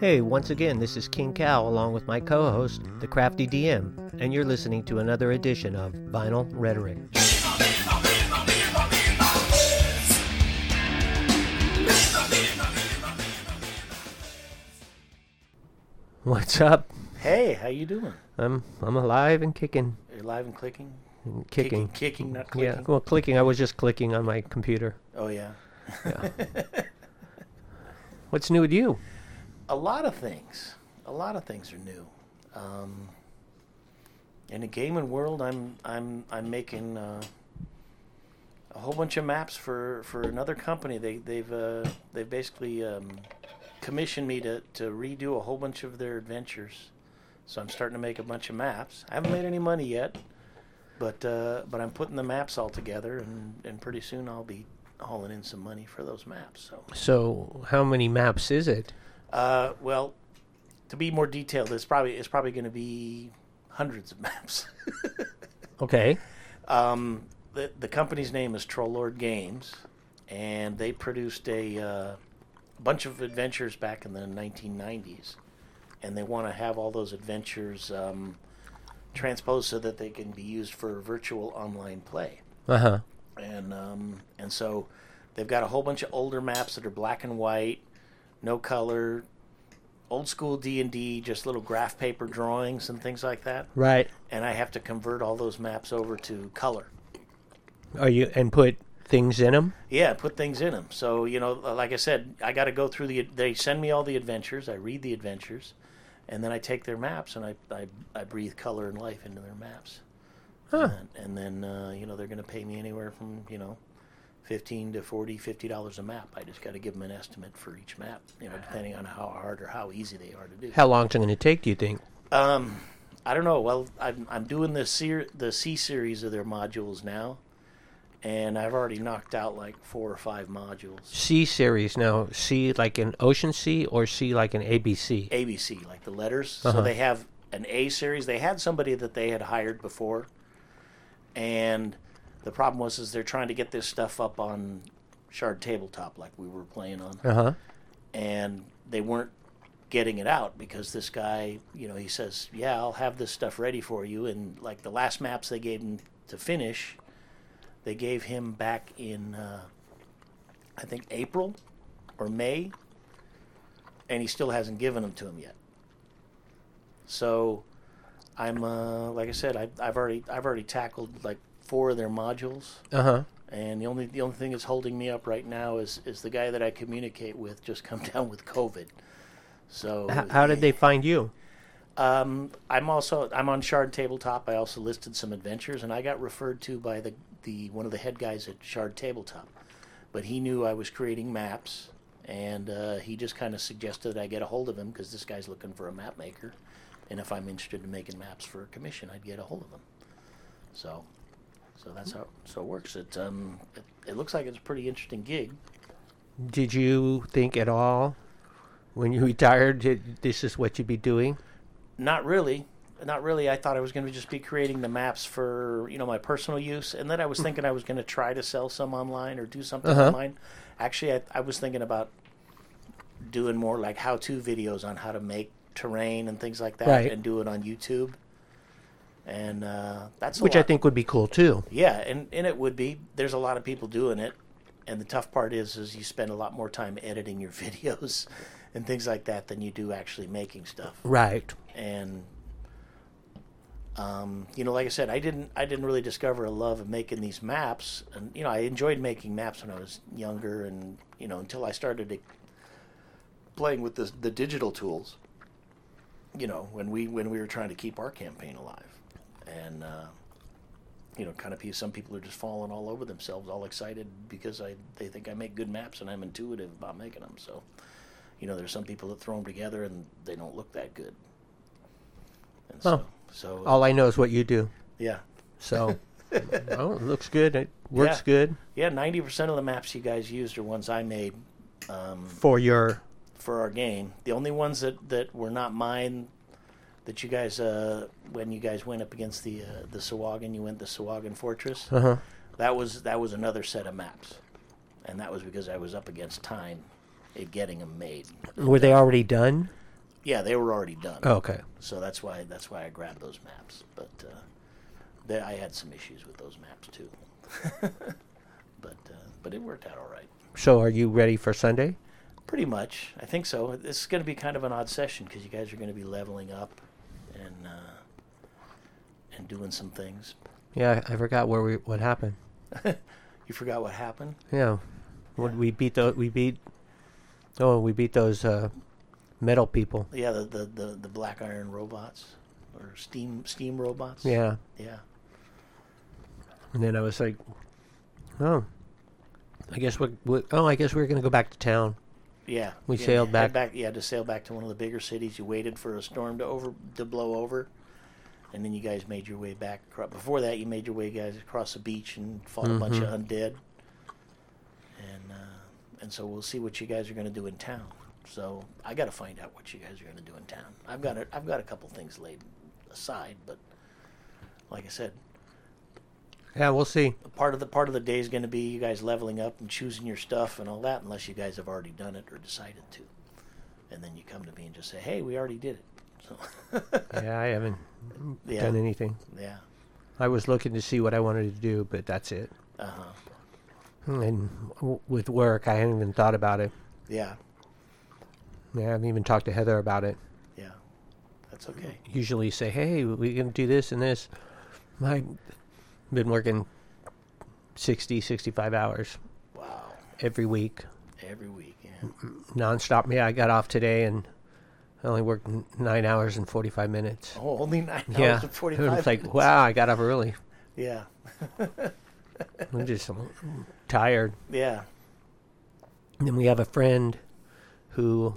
Hey, once again, this is King Cow along with my co host, the Crafty DM, and you're listening to another edition of Vinyl Rhetoric. What's up? Hey, how you doing? I'm I'm alive and kicking. You're live and clicking? and Kicking. Kicking, not clicking. Yeah, well, clicking. I was just clicking on my computer. Oh, yeah. Yeah. What's new with you? A lot of things. A lot of things are new. Um, in the gaming world, I'm I'm I'm making uh, a whole bunch of maps for, for another company. They they've uh, they've basically um, commissioned me to, to redo a whole bunch of their adventures. So I'm starting to make a bunch of maps. I haven't made any money yet, but uh, but I'm putting the maps all together, and, and pretty soon I'll be hauling in some money for those maps. So. So, how many maps is it? Uh, well, to be more detailed, it's probably it's probably going to be hundreds of maps. Okay. um, the the company's name is Troll Lord Games, and they produced a uh, bunch of adventures back in the 1990s, and they want to have all those adventures um, transposed so that they can be used for virtual online play. Uh huh. and um, and so they've got a whole bunch of older maps that are black and white, no color, old school D and D, just little graph paper drawings and things like that. Right. And I have to convert all those maps over to color. Are you and put things in them? Yeah, put things in them. So you know, like I said, I got to go through the. They send me all the adventures. I read the adventures, and then I take their maps and I I, I breathe color and life into their maps. Huh. And, and then uh, you know they're going to pay me anywhere from you know. 15 to 40 50 dollars a map i just got to give them an estimate for each map you know depending on how hard or how easy they are to do How long is it going to take? Do you think? um i don't know well i'm, I'm doing the ser- the c series of their modules now and i've already knocked out like four or five modules C series now. C like an Ocean C or C like an ABC? ABC, like the letters. Uh-huh. So they have an A series. They had somebody that they had hired before, and the problem was is they're trying to get this stuff up on Shard Tabletop, like we were playing on, Uh huh. and they weren't getting it out because this guy, you know, he says, "Yeah, I'll have this stuff ready for you," and like the last maps they gave him to finish, they gave him back in, uh, I think April or May, and he still hasn't given them to him yet. So, I'm uh, like I said, I, I've already I've already tackled like four of their modules, Uh huh. and the only the only thing that's holding me up right now is is the guy that I communicate with just come down with COVID. So H- how did they find you? Um, I'm also I'm on Shard Tabletop. I also listed some adventures, and I got referred to by the the one of the head guys at Shard Tabletop. But he knew I was creating maps, and uh, he just kind of suggested I get a hold of him because this guy's looking for a map maker, and if I'm interested in making maps for a commission, I'd get a hold of him. So, so that's how so it works. It um it, it looks like it's a pretty interesting gig. Did you think at all when you retired that this is what you'd be doing? Not really. Not really. I thought I was going to just be creating the maps for you know my personal use, and then I was thinking I was going to try to sell some online or do something Uh-huh. online. Actually, I, I was thinking about doing more like how-to videos on how to make terrain and things like that, Right. and do it on YouTube. And uh, that's Which I think would be cool too. yeah, and, and it would be. There's a lot of people doing it, and the tough part is is you spend a lot more time editing your videos and things like that than you do actually making stuff Right. and um, you know, like I said, I didn't I didn't really discover a love of making these maps, and you know, I enjoyed making maps when I was younger, and you know, until I started to playing with the the digital tools. You know, when we when we were trying to keep our campaign alive, and uh, you know, kind of pe- some people are just falling all over themselves, all excited because I they think I make good maps and I'm intuitive about making them. So, you know, there's some people that throw them together and they don't look that good. And Oh. so, so All I know is what you do. yeah, So, well, it looks good. It works Yeah. good yeah. Ninety percent of the maps you guys used are ones I made um, for your. for our game. The only ones that, that were not mine that you guys uh, when you guys went up against the uh, the Sawagan, you went the Sawagan Fortress. Uh huh. That was that was another set of maps, and that was because I was up against time at getting them made. Were they already done? Yeah, they were already done. Oh, okay. So that's why that's why I grabbed those maps. But uh, they, I had some issues with those maps too. but uh, but it worked out all right. So are you ready for Sunday? Pretty much, I think so. This is going to be kind of an odd session because you guys are going to be leveling up and uh, and doing some things. Yeah, I forgot where we what happened. You forgot what happened? Yeah, What Yeah. we beat those. We beat. Oh, we beat those uh, metal people. Yeah, the, the, the, the black iron robots or steam steam robots. Yeah, yeah. and then I was like, oh, I guess we oh, I guess we're gonna go back to town. Yeah, We yeah, sailed back- back. You had to sail back to one of the bigger cities. You waited for a storm to over to blow over, and then you guys made your way back. Before that, you made your way guys across the beach and fought a bunch of Mhm. undead. And uh, and so we'll see what you guys are going to do in town. So I got to find out what you guys are going to do in town. I've got a, I've got a couple things laid aside, but like I said, Yeah, we'll see. part of the part of the day is going to be you guys leveling up and choosing your stuff and all that, unless you guys have already done it or decided to. And then you come to me and just say, "Hey, we already did it." So, Yeah, I haven't Yeah. done anything. yeah, I was looking to see what I wanted to do, but that's it. uh huh, And w- with work, I hadn't even thought about it. yeah, Yeah, I haven't even talked to Heather about it. yeah. That's okay. Usually say, hey, we're going to do this and this. I've been working 60, 65 hours Wow, every week, every week. Yeah, nonstop. Yeah, I got off today and I only worked nine hours and 45 minutes. oh, only nine yeah. hours and forty-five. It's like, minutes. wow, I got up early. Yeah, I'm just tired. yeah. And then we have a friend who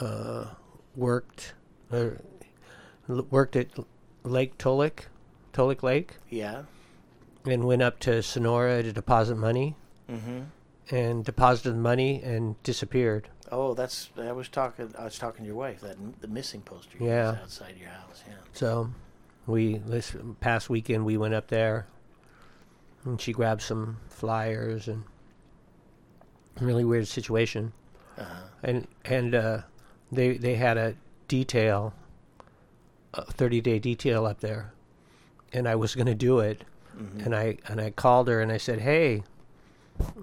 uh, worked uh, worked at Lake Tulloch, Tulloch Lake, Yeah. And went up to Sonora to deposit money, Mm-hmm. and deposited the money and disappeared. Oh, that's. I was talking. I was talking to your wife. That the missing poster. Yeah. was outside your house. Yeah. So we this past weekend we went up there, and she grabbed some flyers and really weird situation. Uh huh. and and uh, they they had a detail, a thirty day detail up there, and I was going to do it, Mm-hmm. and I and I called her and I said, hey,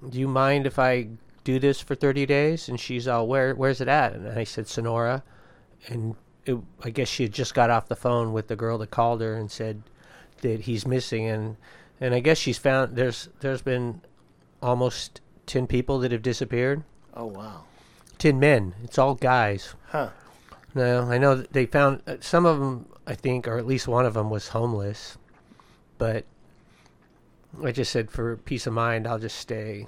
do you mind if I do this for thirty days? And she's all, where where's it at? And I said Sonora, and it, I guess she had just got off the phone with the girl that called her and said that he's missing, and and I guess she's found there's there's been almost ten people that have disappeared. Oh wow. Ten men. It's all guys. Huh. No, I know that they found uh, some of them. I think, or at least one of them was homeless. But I just said, for peace of mind, I'll just stay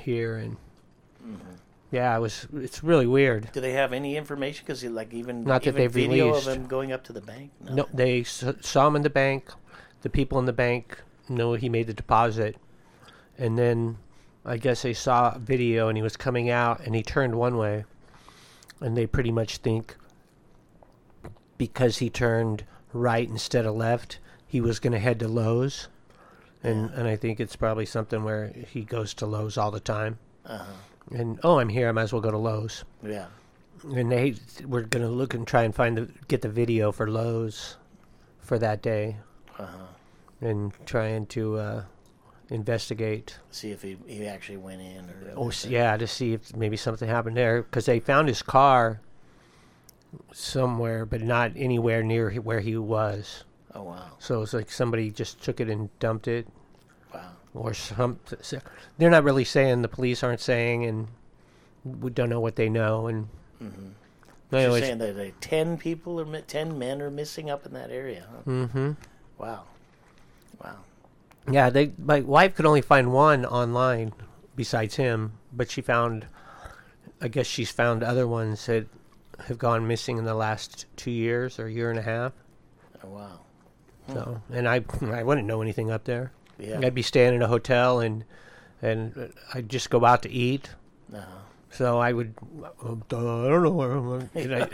here. And Mm-hmm. yeah, it was. It's really weird. Do they have any information? Because like even Not that they've video released. of him going up to the bank. No, they s- saw him in the bank. The people in the bank know he made the deposit, and then I guess they saw a video and he was coming out and he turned one way, and they pretty much think because he turned right instead of left, he was going to head to Lowe's, and and I think it's probably something where he goes to Lowe's all the time, Uh huh. and oh, I'm here, I might as well go to Lowe's, Yeah. and they we're going to look and try and find the get the video for Lowe's for that day Uh huh. and trying to uh, investigate. See if he he actually went in or. Oh, s- yeah, to see if maybe something happened there because they found his car somewhere, but not anywhere near he- where he was. Oh wow. So it's like somebody just took it and dumped it, Wow. or some. They're not really saying. The police aren't saying, and we don't know what they know. And Mm-hmm. they You're saying that like, ten people or mi- ten men are missing up in that area. Huh? mm-hmm. Wow. Wow. Yeah, they. My wife could only find one online besides him, but she found. I guess she's found other ones that have gone missing in the last two years or year and a half. Oh wow. So, and I, I wouldn't know anything up there. Yeah. I'd be staying in a hotel and, and I'd just go out to eat. Uh-huh. So I would, uh, I don't know I,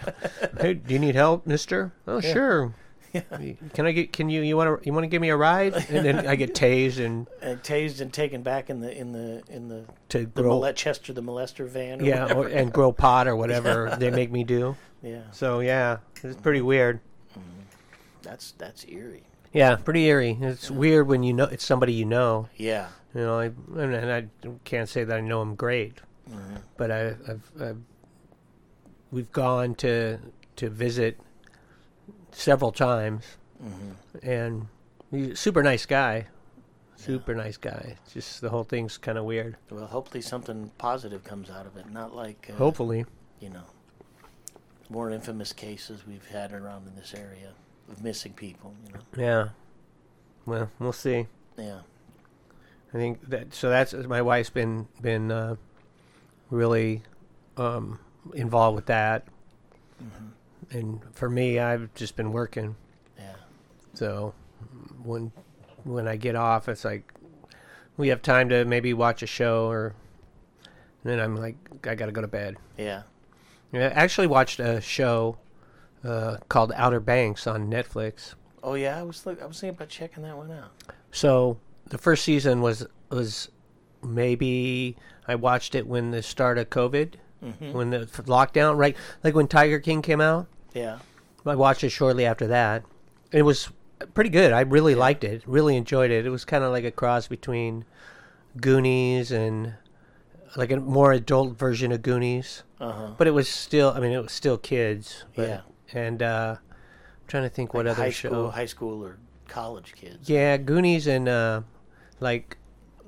hey, do you need help, Mister? Oh, Yeah. sure. Can I get? Can you? You want to? You want to give me a ride? And then I get tased and And tased and taken back in the in the in the to the grow. Chester the molester van. Or yeah, or, and grow pot or whatever they make me do. Yeah. So yeah, it's pretty weird. That's that's eerie. Yeah, pretty eerie. It's weird when you know it's somebody you know. Yeah. You know, I and, I can't say that I know him great, Mm-hmm. but I, I've, I've we've gone to to visit several times, Mm-hmm. and he's a super nice guy, super nice guy. Just the whole thing's kind of weird. Well, hopefully something positive comes out of it. Not like uh, Hopefully, you know more infamous cases we've had around in this area of missing people. You know. yeah. Well, we'll see. Yeah. I think that so. That's my wife's been been uh, really um, involved with that, Mm-hmm. and for me, I've just been working. Yeah. So when when I get off, it's like we have time to maybe watch a show, or then I'm like, I got to go to bed. Yeah. Yeah, I actually watched a show uh, called Outer Banks on Netflix. Oh yeah. I was look, I was thinking about checking that one out. So the first season was was maybe I watched it when the start of COVID, Mm-hmm. when the lockdown, right? Like when Tiger King came out. Yeah. I watched it shortly after that. It was pretty good. I really liked it. Really enjoyed it. It was kind of like a cross between Goonies and like a more adult version of Goonies, Uh huh. but it was still. I mean, it was still kids. But, Yeah. And uh, I'm trying to think what Like other high show. school, high school or college kids. Yeah, Goonies and uh, like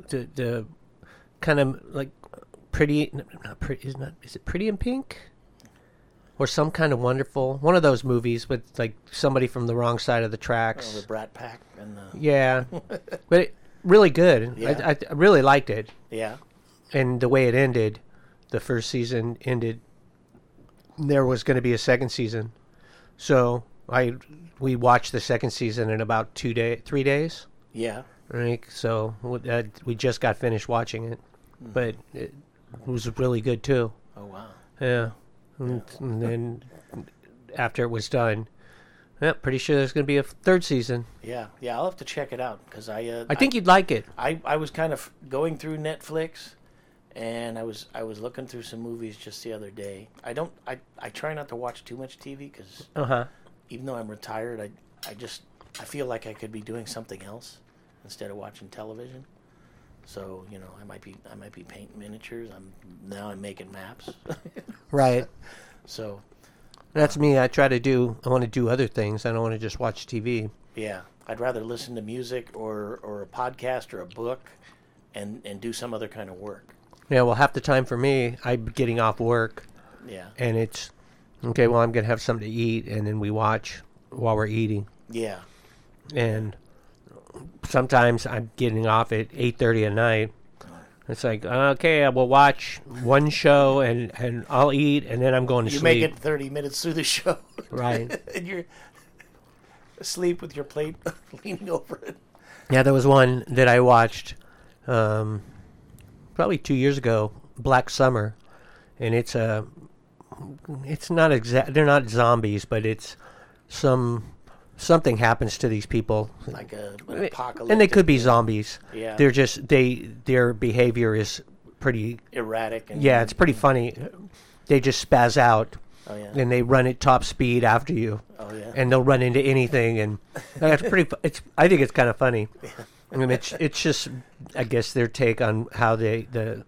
the the kind of like pretty not pretty is not is it Pretty in Pink or some kind of wonderful one of those movies with like somebody from the wrong side of the Oh, tracks. the Brat Pack and the yeah, but it, really good. Yeah. I, I, I really liked it, yeah. and the way it ended, the first season ended. There was going to be a second season, so I we watched the second season in about two day three days. Yeah. Right, so uh, we just got finished watching it, but it was really good too. Oh wow. Yeah, and, and then after it was done, yeah, pretty sure there's going to be a third season. Yeah. Yeah. I'll have to check it out because I. Uh, I think you'd like it. I, I was kind of going through Netflix, and I was I was looking through some movies just the other day. I don't I, I try not to watch too much TV because Uh huh. even though I'm retired, I I just I feel like I could be doing something else instead of watching television. So you know I might be I might be painting miniatures. I'm now I'm making maps. Right. so That's me. I try to do. I want to do other things. I don't want to just watch TV. yeah, I'd rather listen to music or or a podcast or a book, and and do some other kind of work. Yeah. Well, half the time for me, I'm getting off work, Yeah. and it's okay. Well, I'm gonna have something to eat, and then we watch while we're eating. Yeah. and sometimes I'm getting off at eight thirty at night. It's like okay, I will watch one show and and I'll eat and then I'm going to You sleep. make it 30 minutes through the show. Right. and you're asleep with your plate leaning over it. Yeah, there was one that I watched um, probably two years ago, Black Summer, and it's a it's not exact. They're not zombies, but it's some something happens to these people, Like a, an eh, apocalypse. and they could be zombies. Yeah. They're just they their behavior is pretty erratic. And, Yeah, it's pretty funny. They just spaz out Oh, yeah. and they run at top speed after you, Oh, yeah. and they'll run into anything, and that's pretty. It's I think it's kind of funny. I mean, it's it's just I guess their take on how they the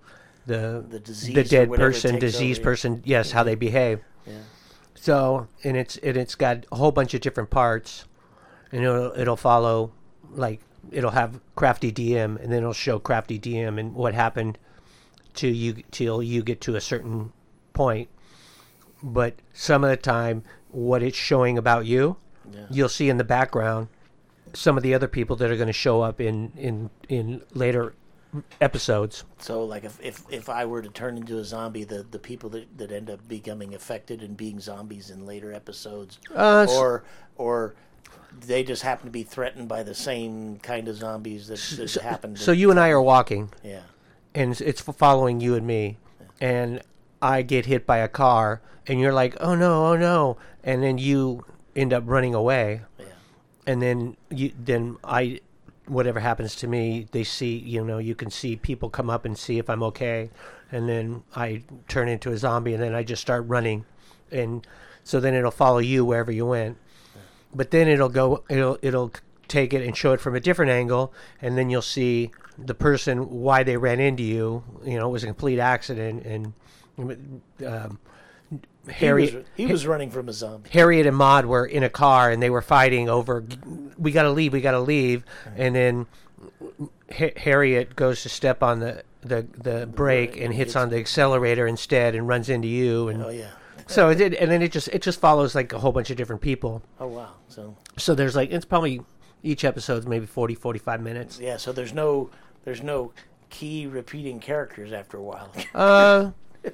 the The disease the dead person, disease diseased over, yeah. person, yes, how they behave. yeah. So and it's and it's got a whole bunch of different parts, and it'll it'll follow like it'll have crafty DM, and then it'll show crafty DM and what happened to you till you get to a certain point. But some of the time, what it's showing about you, Yeah. you'll see in the background some of the other people that are going to show up in in in later episodes. So, like, if, if, if I were to turn into a zombie, the, the people that, that end up becoming affected and being zombies in later episodes, Uh, or or they just happen to be threatened by the same kind of zombies that, that happened. So you and I are walking, yeah, and it's- it's following you and me, and I get hit by a car, and you're like, "Oh no, oh no," and then you end up running away, yeah, and then you then I whatever happens to me, they see you know you can see people come up and see if I'm okay, and then I turn into a zombie, and then I just start running, and So then it'll follow you wherever you went. But then it'll go it'll it'll take it and show it from a different angle and then you'll see the person why they ran into you. You know, it was a complete accident and um, Harry he was, he was running from a zombie. Harriet and Maud were in a car and they were fighting over we got to leave, we got to leave and then H- Harriet goes to step on the the, the brake and hits on the accelerator instead and runs into you and Oh yeah. so it did and then it just it just follows like a whole bunch of different people Oh wow. So so there's like it's probably each episode's maybe 40 45 minutes yeah. So there's no there's no key repeating characters after a while. uh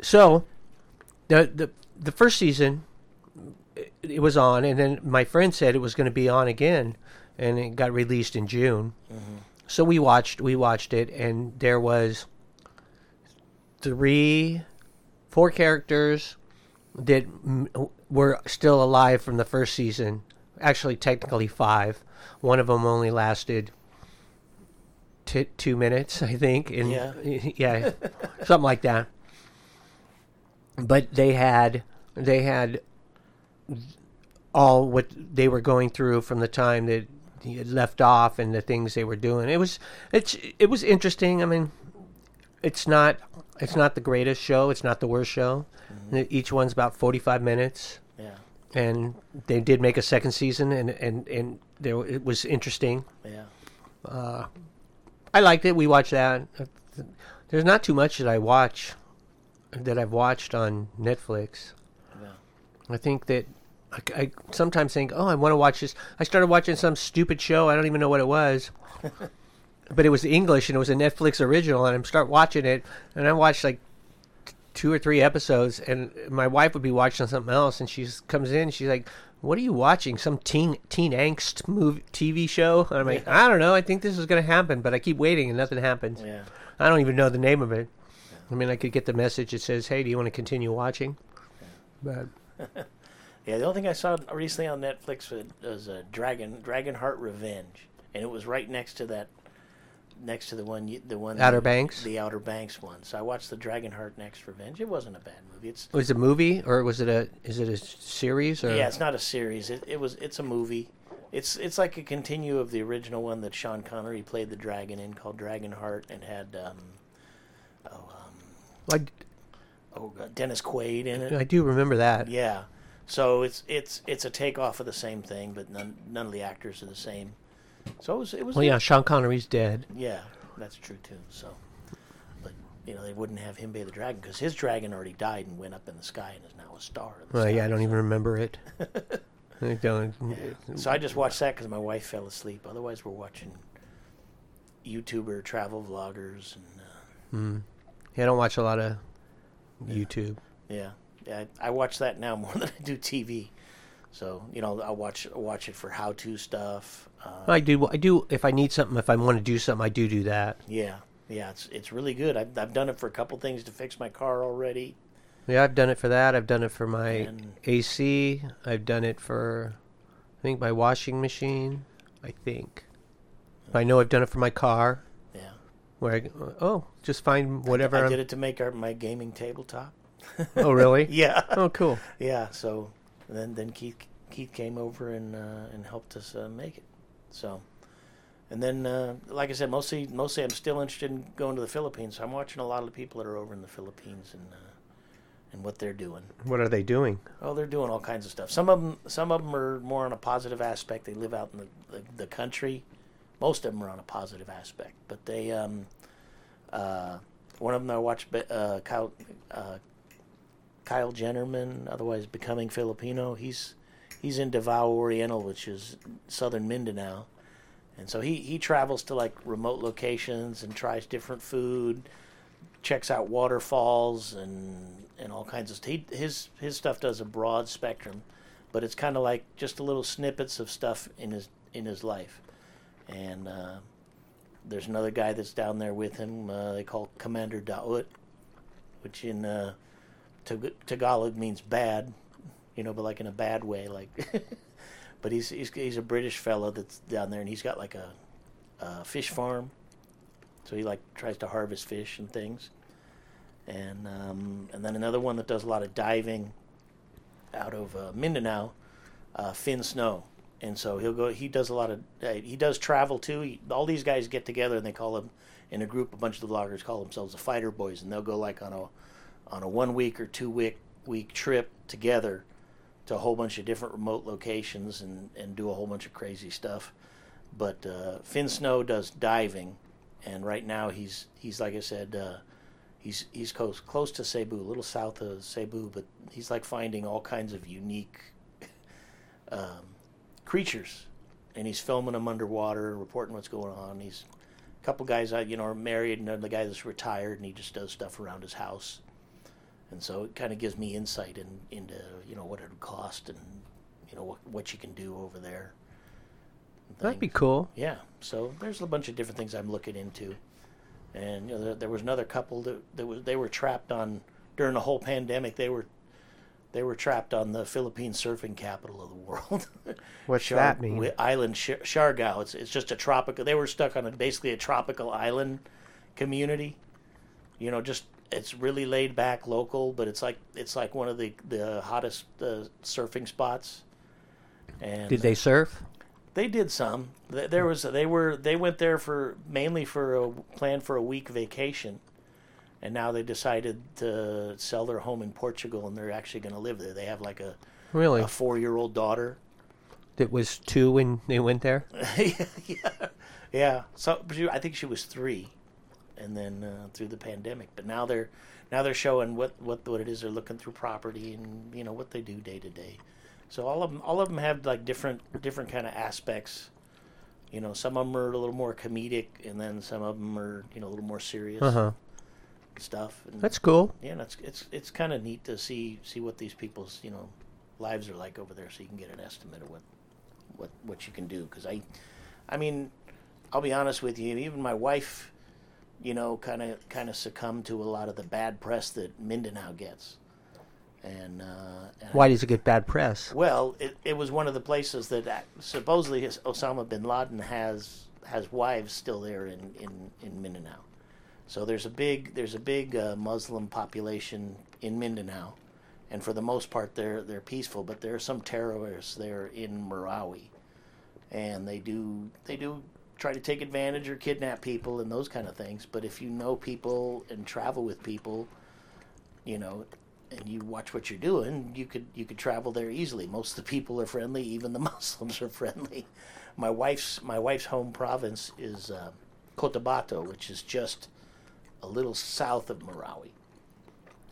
so the the the first season it, it was on and then my friend said it was going to be on again and it got released in June. So we watched we watched it and there was three four characters that mm, were still alive from the first season actually technically five. One of them only lasted t- two minutes i think and Yeah. yeah something like that but they had they had all what they were going through from the time that he had left off and the things they were doing. It was it's it was interesting. I mean, it's not it's not the greatest show. It's not the worst show. Each one's about forty five minutes, yeah. and they did make a second season, and and and there it was interesting. Yeah. Uh, I liked it. We watched that. There's not too much that I watch that I've watched on Netflix. Yeah. I think that I, I sometimes think, oh, I want to watch this. I started watching some stupid show. I don't even know what it was, but it was English and it was a Netflix original. And I start watching it, and I watched like t- two or three episodes. And my wife would be watching something else, and she comes in. She's like, "What are you watching? Some teen teen angst movie TV show?" And I'm like, "I don't know. I think this is going to happen, but I keep waiting and nothing happens. Yeah. I don't even know the name of it. I mean, I could get the message that says, "Hey, do you want to continue watching?" But Yeah, the only thing I saw recently on Netflix was, was uh, Dragon Dragon Heart Revenge, and it was right next to that, next to the one you, the one Outer Banks? the Outer Banks one. So I watched the Dragon Heart Next Revenge. It wasn't a bad movie. It's Was it a movie or was it a is it a series or yeah, it's not a series. It, it was it's a movie. It's it's like a continue of the original one that Sean Connery played the dragon in called Dragon Heart and had um, I, oh God, Dennis Quaid in it. I do remember that. Yeah. So it's it's it's a takeoff of the same thing, but none none of the actors are the same. So it was it was Well, yeah, Sean Connery's dead. yeah, that's true too. So, but you know they wouldn't have him be the dragon because his dragon already died and went up in the sky and is now a star. in the Well, sky. yeah, I don't even remember it. I don't. So I just watched that because my wife fell asleep. Otherwise, we're watching YouTuber travel vloggers and uh, Yeah, I don't watch a lot of YouTube. yeah, yeah. I, I watch that now more than I do TV. So you know, I watch watch it for how to stuff. Uh, I do. I do. If I need something, if I want to do something, I do do that. Yeah, yeah, it's it's really good. I've I've done it for a couple things to fix my car already. Yeah, I've done it for that. I've done it for my And- AC. I've done it for, I think my washing machine. I think. I know I've done it for my car. Where I oh, just find whatever. I did it to make our, my gaming tabletop. Oh, really? Yeah, Oh, cool. yeah. So then then Keith Keith came over and uh, and helped us uh, make it. So. And then, uh, like I said, mostly, mostly I'm still interested in going to the Philippines. I'm watching a lot of the people that are over in the Philippines and uh, and what they're doing. What are they doing? Oh, they're doing all kinds of stuff. Some of them, some of them are more on a positive aspect. They live out in the, the, the country. Most of them are on a positive aspect, but they, um, uh, one of them I watched, uh, Kyle, uh, Kyle Jennermann, otherwise becoming Filipino. He's he's in Davao Oriental, which is southern Mindanao, and so he he travels to like remote locations and tries different food checks out waterfalls and and all kinds of he, his his stuff does a broad spectrum, but it's kind of like just a little snippets of stuff in his in his life, and uh, there's another guy that's down there with him. Uh, they call Commander Daot, which in uh, Tagalog means bad, you know, but like in a bad way, like. but he's he's he's a British fella that's down there, and he's got like a, a fish farm so he like tries to harvest fish and things. And um, and then another one that does a lot of diving. out of uh, Mindanao, uh, Finn Snow, and so he'll go. He does a lot of. Uh, he does travel too. He, all these guys get together and they call him in a group. A bunch of the vloggers call themselves the Fighter Boys, and they'll go like on a on a one week or two week week trip together to a whole bunch of different remote locations and and do a whole bunch of crazy stuff. But uh, Finn Snow does diving, and right now he's he's like I said. Uh, he's he's close close to Cebu, a little south of Cebu, but he's like finding all kinds of unique um, creatures, and he's filming them underwater, reporting what's going on. He's a couple guys I you know are married, and the guy that's retired, and he just does stuff around his house, and so it kind of gives me insight in, into you know what it would cost and you know what what you can do over there. That'd be cool. Yeah, so there's a bunch of different things I'm looking into, and you know there, there was another couple that, that was they were trapped on during the whole pandemic. They were they were trapped on the Philippine surfing capital of the world. What's Char- that mean? Island Sh- Siargao. It's it's just a tropical. They were stuck on a, basically a tropical island community. You know, just it's really laid back, local, but it's like it's like one of the the hottest uh, surfing spots. And Did they surf? they did some. There was they were they went there for mainly for a plan for a week vacation, and now they decided to sell their home in Portugal and they're actually going to live there. They have like a, Really? a four year old daughter. That was two when they went there. yeah, yeah, yeah. So she- I think she was three, and then uh, through the pandemic. But now they're now they're showing what, what what it is they're looking through property and you know what they do day to day. So all of them all of them have like different different kind of aspects. You know, some of them are a little more comedic, and then some of them are you know a little more serious Uh huh. Stuff. And, That's cool. yeah, it's it's it's kind of neat to see see what these people's you know lives are like over there, so you can get an estimate of what what what you can do. Because I, I mean, I'll be honest with you. Even my wife, you know, kind of kind of succumbed to a lot of the bad press that Mindanao gets. And, uh, and Why does it get bad press? well, it, it was one of the places that supposedly his, Osama bin Laden has has wives still there in, in, in Mindanao. So there's a big there's a big uh, Muslim population in Mindanao, and for the most part they're they're peaceful. But there are some terrorists there in Marawi, and they do they do try to take advantage or kidnap people and those kind of things. But if you know people and travel with people, you know, and you watch what you're doing, you could you could travel there easily. Most of the people are friendly, even the Muslims are friendly. My wife's my wife's home province is uh, Cotabato, which is just a little south of Marawi,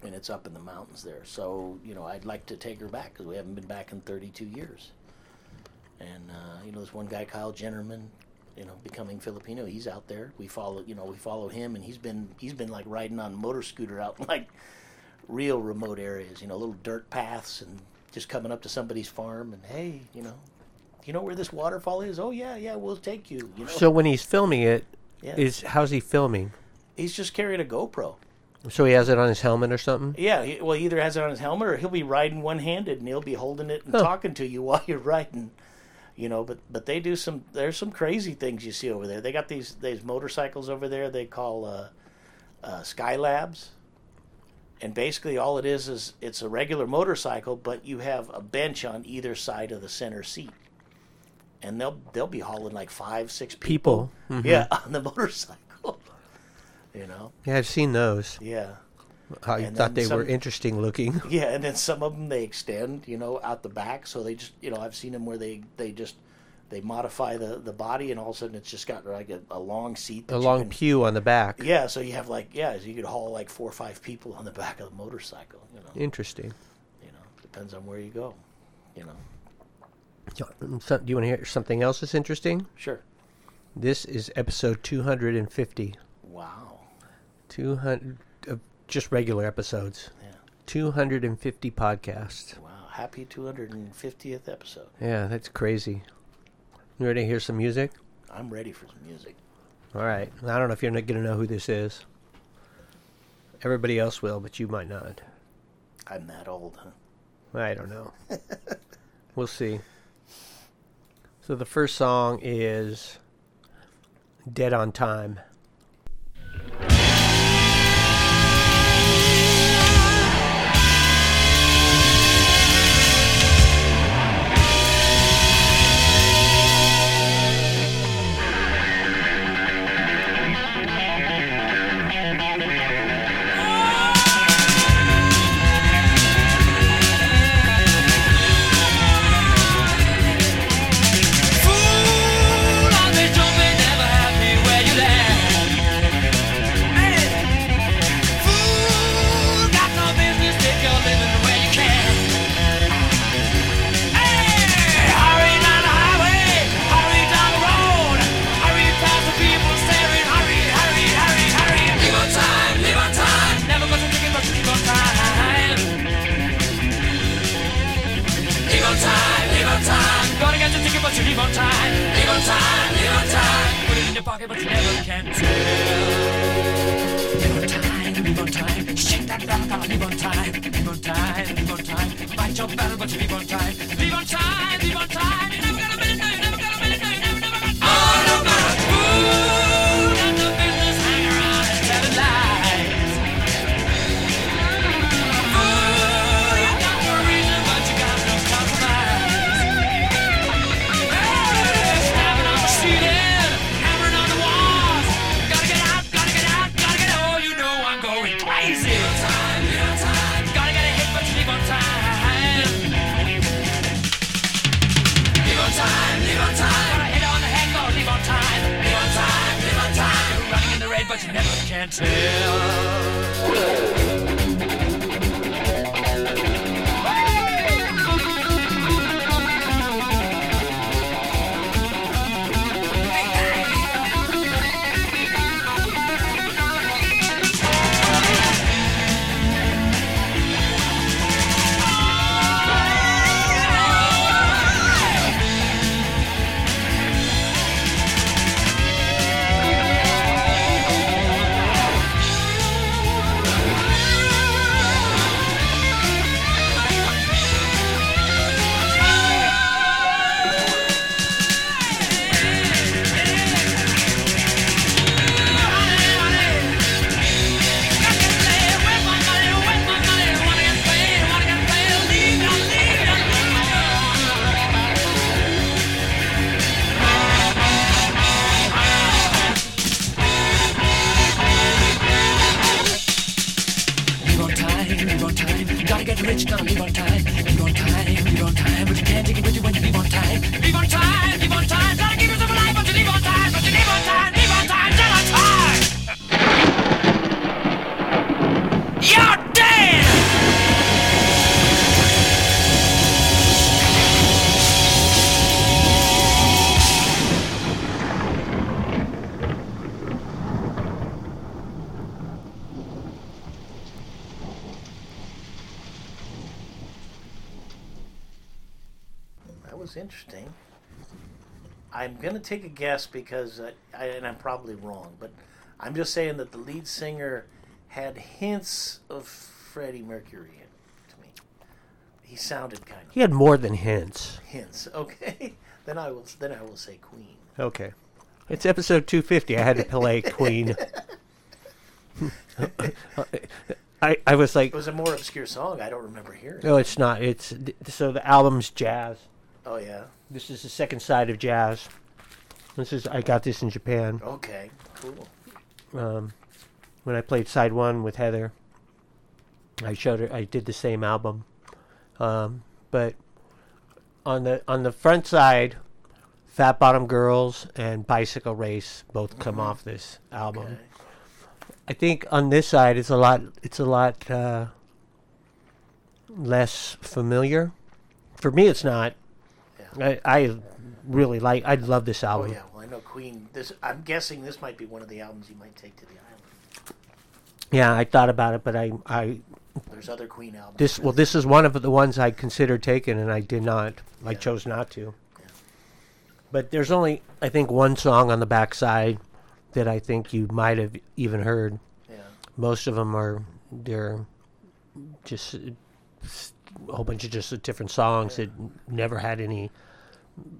and it's up in the mountains there. So you know, I'd like to take her back because we haven't been back in 32 years. And uh, you know, there's one guy, Kyle Jennermann, you know, becoming Filipino. He's out there. We follow, you know, we follow him, and he's been he's been like riding on a motor scooter out in like real remote areas, you know, little dirt paths, and just coming up to somebody's farm and hey, you know, you know where this waterfall is? Oh yeah, yeah, we'll take you. You know, So when he's filming it, is Yeah. how's he filming? He's just carrying a GoPro. So he has it on his helmet or something? Yeah, he, well, he either has it on his helmet or he'll be riding one-handed and he'll be holding it and Huh. talking to you while you're riding. You know, but but they do some. There's some crazy things you see over there. They got these these motorcycles over there. They call uh, uh, Skylabs, and basically all it is is it's a regular motorcycle, but you have a bench on either side of the center seat, and they'll they'll be hauling like five six people. People. Mhm. Yeah, on the motorcycle. You know. Yeah, I've seen those. Yeah. I And thought they were interesting looking. Yeah, and then some of them they extend, you know, out the back. So they just, you know, I've seen them where they they just they modify the the body, and all of a sudden it's just got like a, a long seat. A long can- pew on the back. Yeah, so you have like yeah, so you could haul like four or five people on the back of the motorcycle. You know, Interesting. you know, depends on where you go. You know, So, um, do you want to hear something else that's interesting? sure. This is episode 250. Wow. 200 of uh, just regular episodes. Yeah. 250 podcasts. Wow. Happy 250th episode. Yeah, that's crazy. You ready to hear some music? I'm ready for some music. All right. I don't know if you're not going to know who this is. Everybody else will, but you might not. I'm that old, huh? I don't know. we'll see. So the first song is Dead on Time. You never can tell. Take a guess because, uh, I, and I'm probably wrong, but I'm just saying that the lead singer had hints of Freddie Mercury in to me. He sounded kind of He had more than hints. hints. Okay, then I will. Then I will say Queen. Okay. It's episode 250. I had to play Queen. I, I was like, It was a more obscure song. I don't remember hearing. no, it's not. It's so the album's jazz. Oh yeah. This is the second side of jazz. This is I got this in Japan Okay. Cool. um, when I played side one with Heather. I showed her. I did the same album, um, but on the on the front side, Fat Bottom Girls and Bicycle Race both come off this album. Okay. I think on this side it's a lot. It's a lot uh, less familiar. For me, it's not. Yeah. I, I really like. I love this album. Oh album. yeah. Well, I know Queen. This. I'm guessing this might be one of the albums you might take to the island. Yeah, I thought about it, but I, I There's other Queen albums. this well, this is one of the ones I considered taking, and I did not. I chose not to. Yeah. But there's only, I think, one song on the backside that I think you might have even heard. Yeah. Most of them are they're just a whole bunch of just different songs that never had any.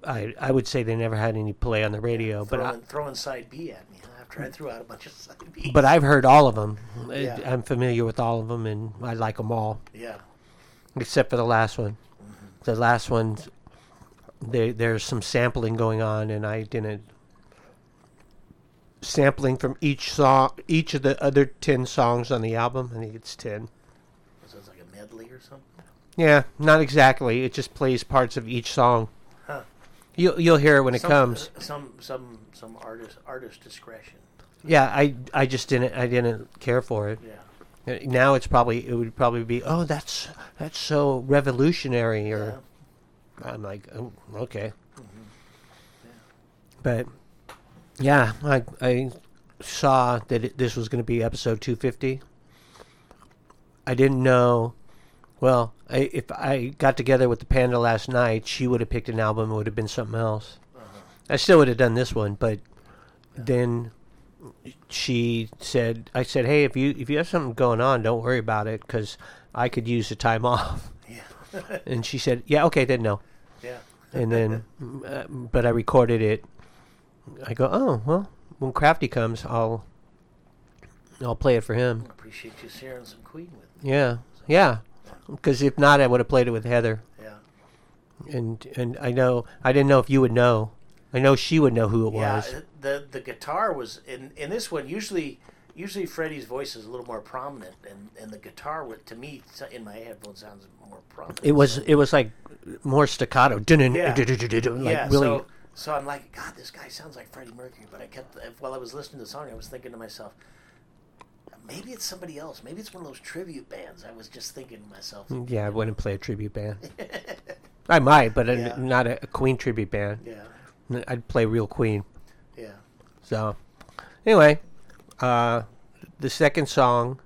I I would say they never had any play on the radio, but I, throwing, throwing side B at me after I threw out a bunch of side B. but I've heard all of them. Yeah. I'm familiar with all of them, and I like them all. yeah. except for the last one. Mm-hmm. The last one, there there's some sampling going on, and I didn't sampling from each song, each of the other ten songs on the album. I think it's ten. So it's like a medley or something. Yeah, not exactly. It just plays parts of each song. Huh. You'll you'll hear it when it Some- comes. Some some some artist artist discretion. Yeah, I I just didn't I didn't care for it. Yeah. Uh, Now it's probably it would probably be oh that's that's so revolutionary or Yeah. I'm like, oh, okay. But yeah, I I saw that it, this was going to be episode 250. I didn't know. Well, I, if I got together with the panda last night, she would have picked an album. It would have been something else. I still would have done this one, but then she said, "I said, hey, if you if you have something going on, don't worry about it, because I could use the time off." Yeah. And she said, "Yeah, okay, then no." yeah. And then, uh, but I recorded it. I go, "Oh well, when Crafty comes, I'll I'll play it for him." Appreciate you sharing some Queen with me. Yeah, yeah. Because if not, I would have played it with Heather. Yeah. And and I know I didn't know if you would know. I know she would know who it Yeah. was. The the guitar was in in this one usually. Usually Freddie's voice is a little more prominent, and, and the guitar, would, to me, in my headphones, sounds more prominent. It was it was like more staccato. Yeah. Like yeah, really. so so I'm like, God, this guy sounds like Freddie Mercury. But I kept while I was listening to the song, I was thinking to myself, maybe it's somebody else. Maybe it's one of those tribute bands. I was just thinking to myself, yeah, I wouldn't play a tribute band. I might, but Yeah. a, not a, a Queen tribute band. yeah, I'd play real Queen. yeah, So, anyway, uh, the second song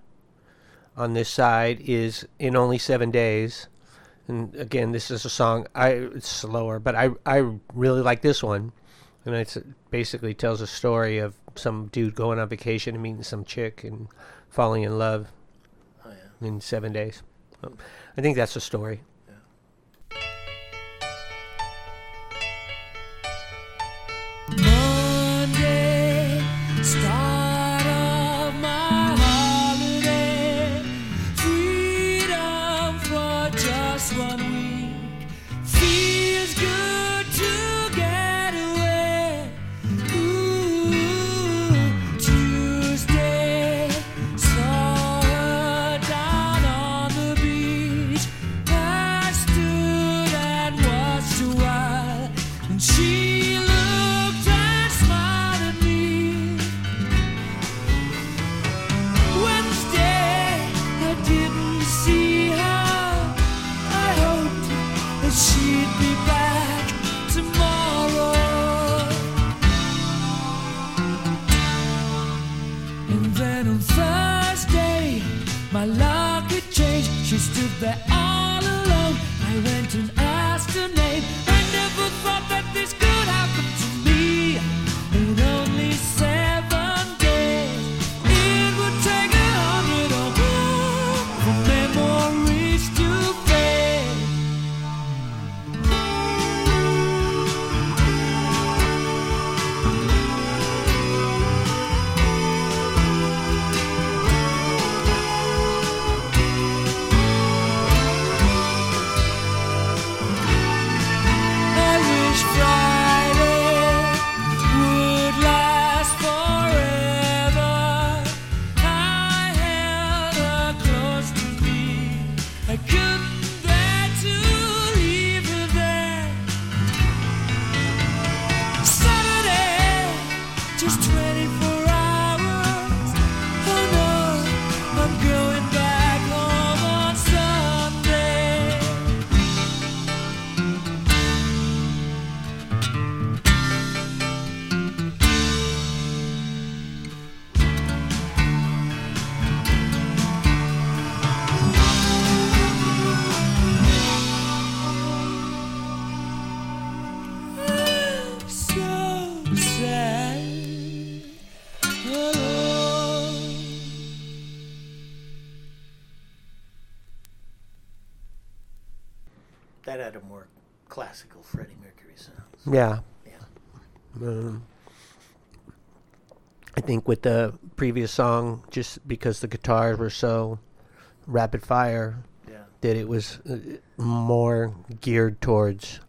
on this side is "In Only Seven Days," and again, this is a song I it's slower, but I I really like this one, and it basically tells a story of some dude going on vacation and meeting some chick and falling in love oh yeah. in seven days. So, I think that's the story. Monday, classical Freddie Mercury sound. Yeah. Yeah. Um, I think with the previous song, just because the guitars were so rapid fire, Yeah. that it was uh, more geared towards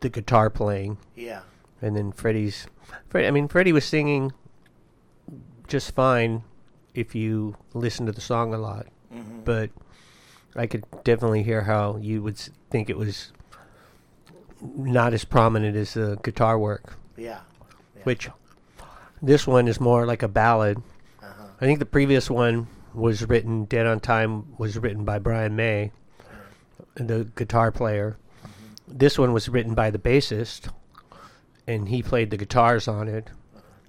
the guitar playing. Yeah. And then Freddie's, Fred, I mean, Freddie was singing just fine if you listen to the song a lot, hmm but I could definitely hear how you would think it was not as prominent as the guitar work. Yeah. Yeah. which this one is more like a ballad. Uh-huh. I think the previous one was written Dead on Time was written by Brian May, the guitar player. This one was written by the bassist and he played the guitars on it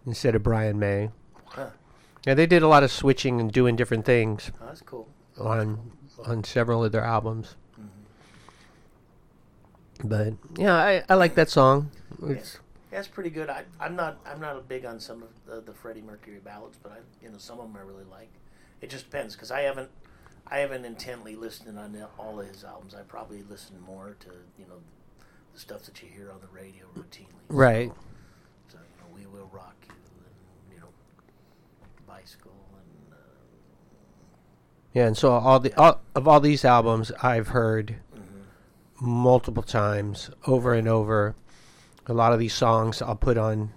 instead of Brian May. Huh. Yeah, they did a lot of switching and doing different things Oh, that's cool. on on several of their albums. But yeah, I, I like that song. It's That's pretty good. I, I'm not I'm not a big on some of the, the Freddie Mercury ballads, but I you know some of them I really like. It just depends because I haven't I haven't intently listened on all of his albums. I probably listen more to you know the stuff that you hear on the radio routinely. Right. So, you know, we will rock you, and you know, bicycle, and uh, Yeah, and so all the all, of all these albums I've heard multiple times, over and over. A lot of these songs I'll put on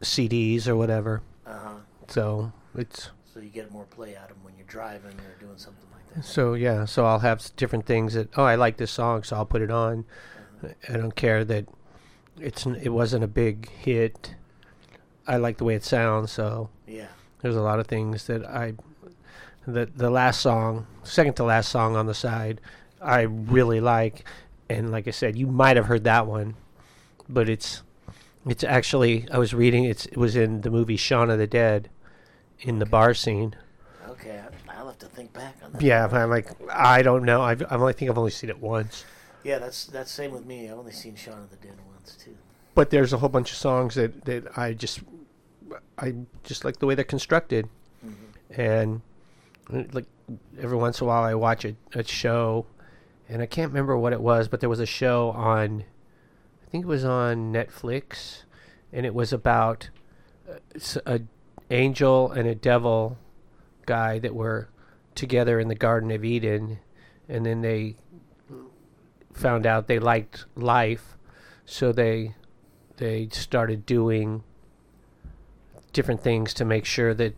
CDs or whatever. uh huh. So it's So you get more play out of them when you're driving or doing something like that. so yeah. So I'll have different things that oh I like this song, so I'll put it on. I don't care that it's it wasn't a big hit. I like the way it sounds, so Yeah. there's a lot of things that I the the last song, second to last song on the side, I really like, and like I said, you might have heard that one, but it's it's actually I was reading it's it was in the movie Shaun of the Dead, in the bar scene. Okay. I, I'll have to think back on that. Yeah, I'm like I don't know. I've I only think I've only seen it once, Yeah, that's that's same with me. I've only seen Shaun of the Dead once too. but there's a whole bunch of songs that that I just I just like the way they're constructed. and uh, like every once in a while I watch a, a show and I can't remember what it was but there was a show on I think it was on Netflix and it was about uh, s- a angel and a devil guy that were together in the garden of Eden and then they found out they liked life so they they started doing different things to make sure that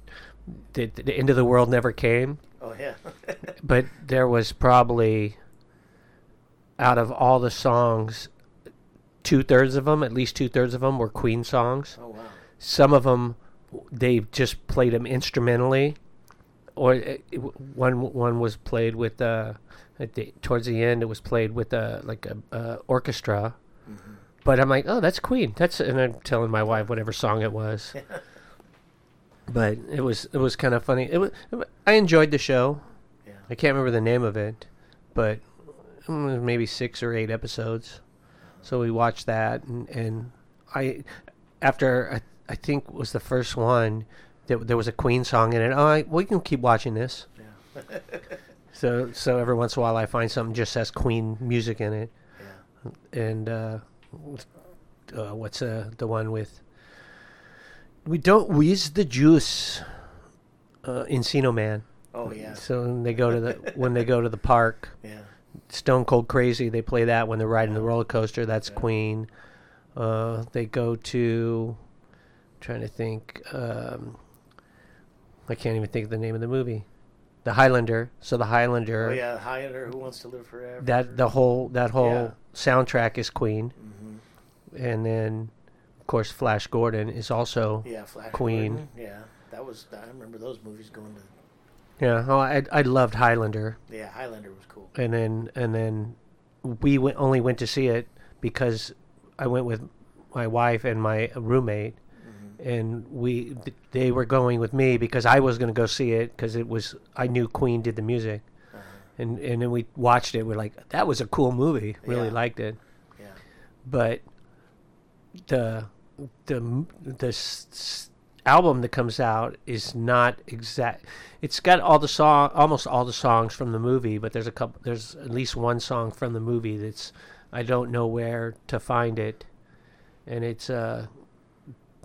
the, the end of the world never came. Oh yeah. But there was probably, out of all the songs, two thirds of them, at least two thirds of them, were Queen songs. oh wow. Some of them, they just played them instrumentally, or eh, eh, it, it- one one was played with uh, at the towards the end. It was played with a like a, orchestra. Mm-hmm. But I'm like, oh, that's Queen. That's and I'm telling my wife whatever song it was. but it was it was kind of funny. It was I enjoyed the show. Yeah. I can't remember the name of it, but maybe six or eight episodes. So we watched that, and, and I, after I, I think was the first one, that there was a Queen song in it. Oh, I, we can keep watching this. Yeah. So so every once in a while I find something just has Queen music in it, Yeah. and uh, uh, what's uh, the one with? We don't wheeze the juice. Uh, Encino Man. Oh yeah. So when they go to the when they go to the park, Yeah. Stone Cold Crazy. They play that when they're riding the roller coaster. That's Yeah. Queen. Uh, they go to. Trying to think. Um, I can't even think of the name of the movie. The Highlander. So the Highlander. Oh yeah. Highlander. Who wants to live forever? That the whole that whole Yeah. soundtrack is Queen, hmm and then of course Flash Gordon is also. Yeah. Flash Queen. Gordon. Yeah. That was. I remember those movies going to. Yeah. Oh, I I loved Highlander. Yeah. Highlander was cool. and then and then we went, only went to see it because I went with my wife and my roommate, Mm-hmm. and we they were going with me because I was going to go see it because it was I knew Queen did the music, Uh-huh. and and then we watched it. We're like that was a cool movie. Really Yeah. liked it, Yeah. but the the the s- s- album that comes out is not exact. It's got all the song, almost all the songs from the movie, but there's a couple. There's at least one song from the movie that's I don't know where to find it, and it's uh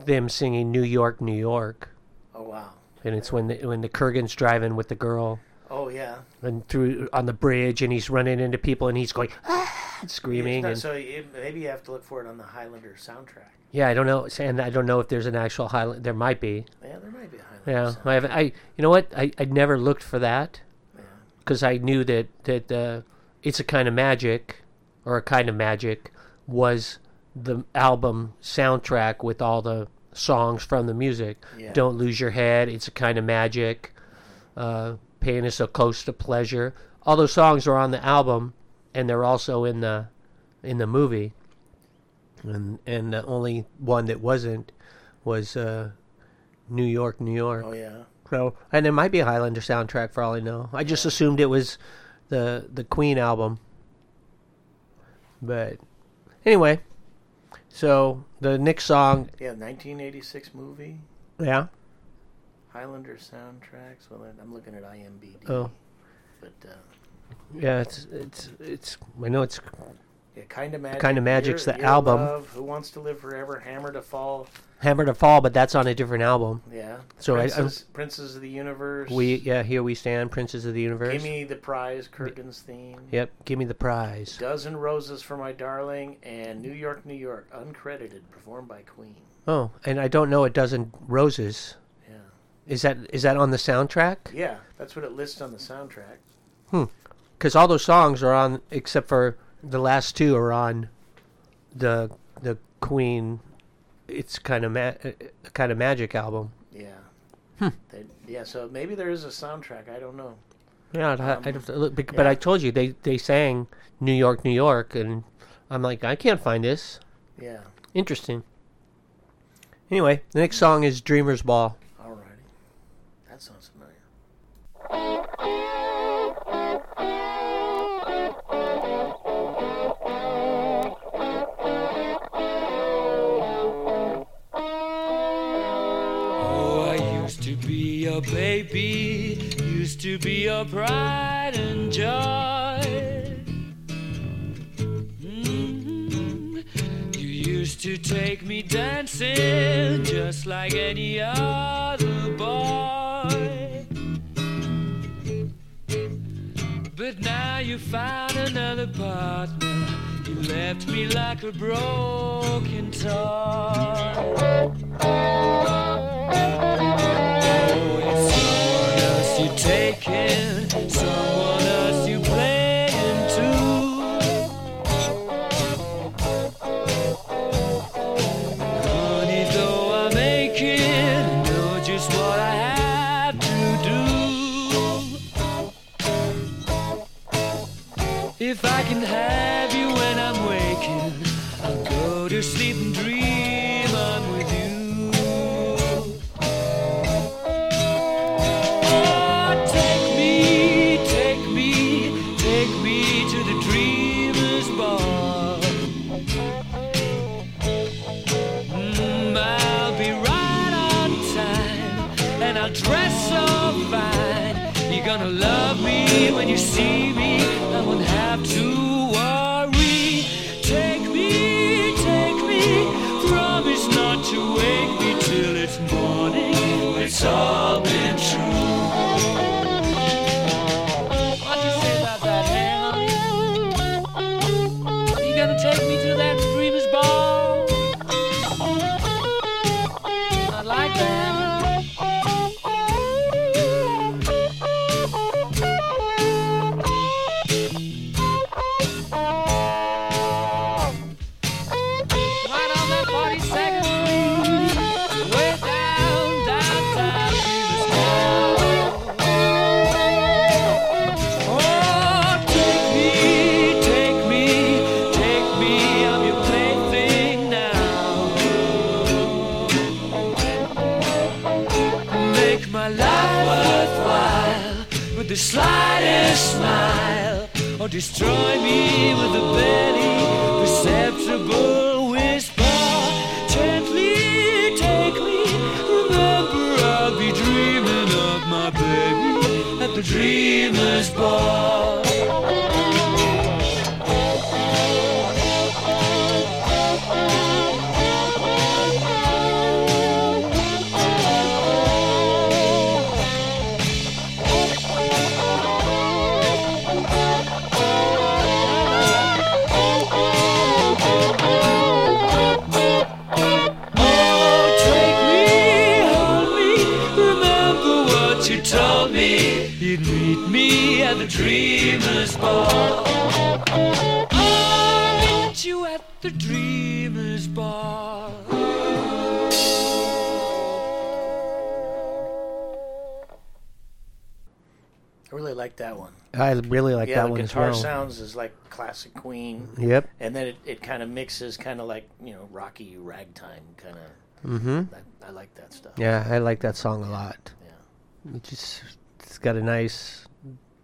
them singing New York, New York, Oh wow. and it's when the, when the Kurgan's driving with the girl Oh yeah. and through on the bridge, and he's running into people, and he's going ah, screaming, not- and so it, maybe you have to look for it on the Highlander soundtrack. yeah, I don't know, and I don't know if there's an actual Highland. There might be. Yeah, there might be a Highlander. Yeah, soundtrack. I have. I you know what? I I never looked for that Yeah. because I knew that that uh, it's a kind of magic, or a kind of magic, was the album soundtrack with all the songs from the music. Yeah. Don't lose your head. It's a kind of magic. Uh, pain is so close to pleasure. All those songs are on the album, and they're also in the in the movie. And and the only one that wasn't was uh, New York, New York. Oh yeah. So, and it might be a Highlander soundtrack for all I know. I just assumed it was the the Queen album. But anyway, So the next song, Yeah, 1986 movie. yeah. Highlander soundtracks. Well, I'm looking at IMDb. Oh. But uh, Yeah, it's it's it's. I know it's yeah, kind of magic. Kinda Magic's the album. Love, Who wants to live forever? Hammer to fall. Hammer to Fall, but that's on a different album. Yeah. So I- I- Princes, Princes of the Universe. We yeah, here we stand, Princes of the Universe. Give me the prize. Kurgan's theme. Yep, give me the prize. Dozen Roses for My Darling and New York, New York, uncredited, performed by Queen. Oh, and I don't know a dozen roses. Yeah. Is that is that on the soundtrack? Yeah, that's what it lists on the soundtrack. Hmm. Because all those songs are on, except for the last two are on the the Queen. It's kind of ma- kind of magic album. Yeah. Hmm. They, yeah, so maybe there is a soundtrack. I don't know. Yeah, I'd, Um, I'd have to look, bec- but I told you they they sang New York, New York, and I'm like I can't find this. Yeah. Interesting. Anyway, the next song is Dreamer's Ball. Your baby, used to be your pride and joy. Mhm. You used to take me dancing just like any other boy. But now you found another partner. You left me like a broken toy. Oh, it's someone else you taking, someone else you destroy me with a barely perceptible whisper. Gently take me, remember I'll be dreaming of my baby at the dreamer's ball. The dreamer's ball. I'll meet you at the dreamer's ball. I really like that one. I really like yeah, that the one as guitar sounds is like classic Queen, Yep. and then it, it kind of mixes, kind of like you know rocky ragtime kind of. Mm-hmm. I, I like that stuff. Yeah, I like that song a lot. Yeah. It just it's got a nice,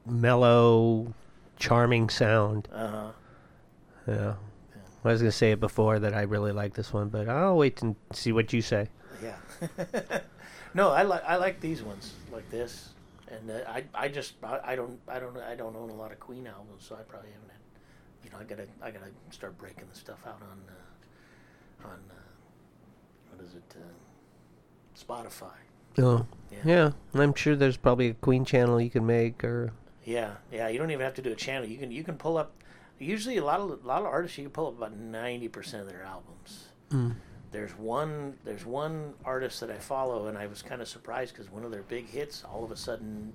mellow, charming sound. Uh huh. Yeah. I was gonna say it before that I really like this one, but I'll wait and see what you say. Yeah. no, I like I like these ones like this, and uh, I I just I, I don't I don't I don't own a lot of Queen albums, so I probably haven't had. You know, I gotta I gotta start breaking the stuff out on uh, on uh, what is it uh, Spotify. Oh, Yeah. yeah. I'm sure there's probably a Queen channel you can make, or Yeah, yeah. You don't even have to do a channel. You can you can pull up. Usually, a lot of a lot of artists you can pull up about ninety percent of their albums. Mm. There's one there's one artist that I follow, and I was kind of surprised because one of their big hits all of a sudden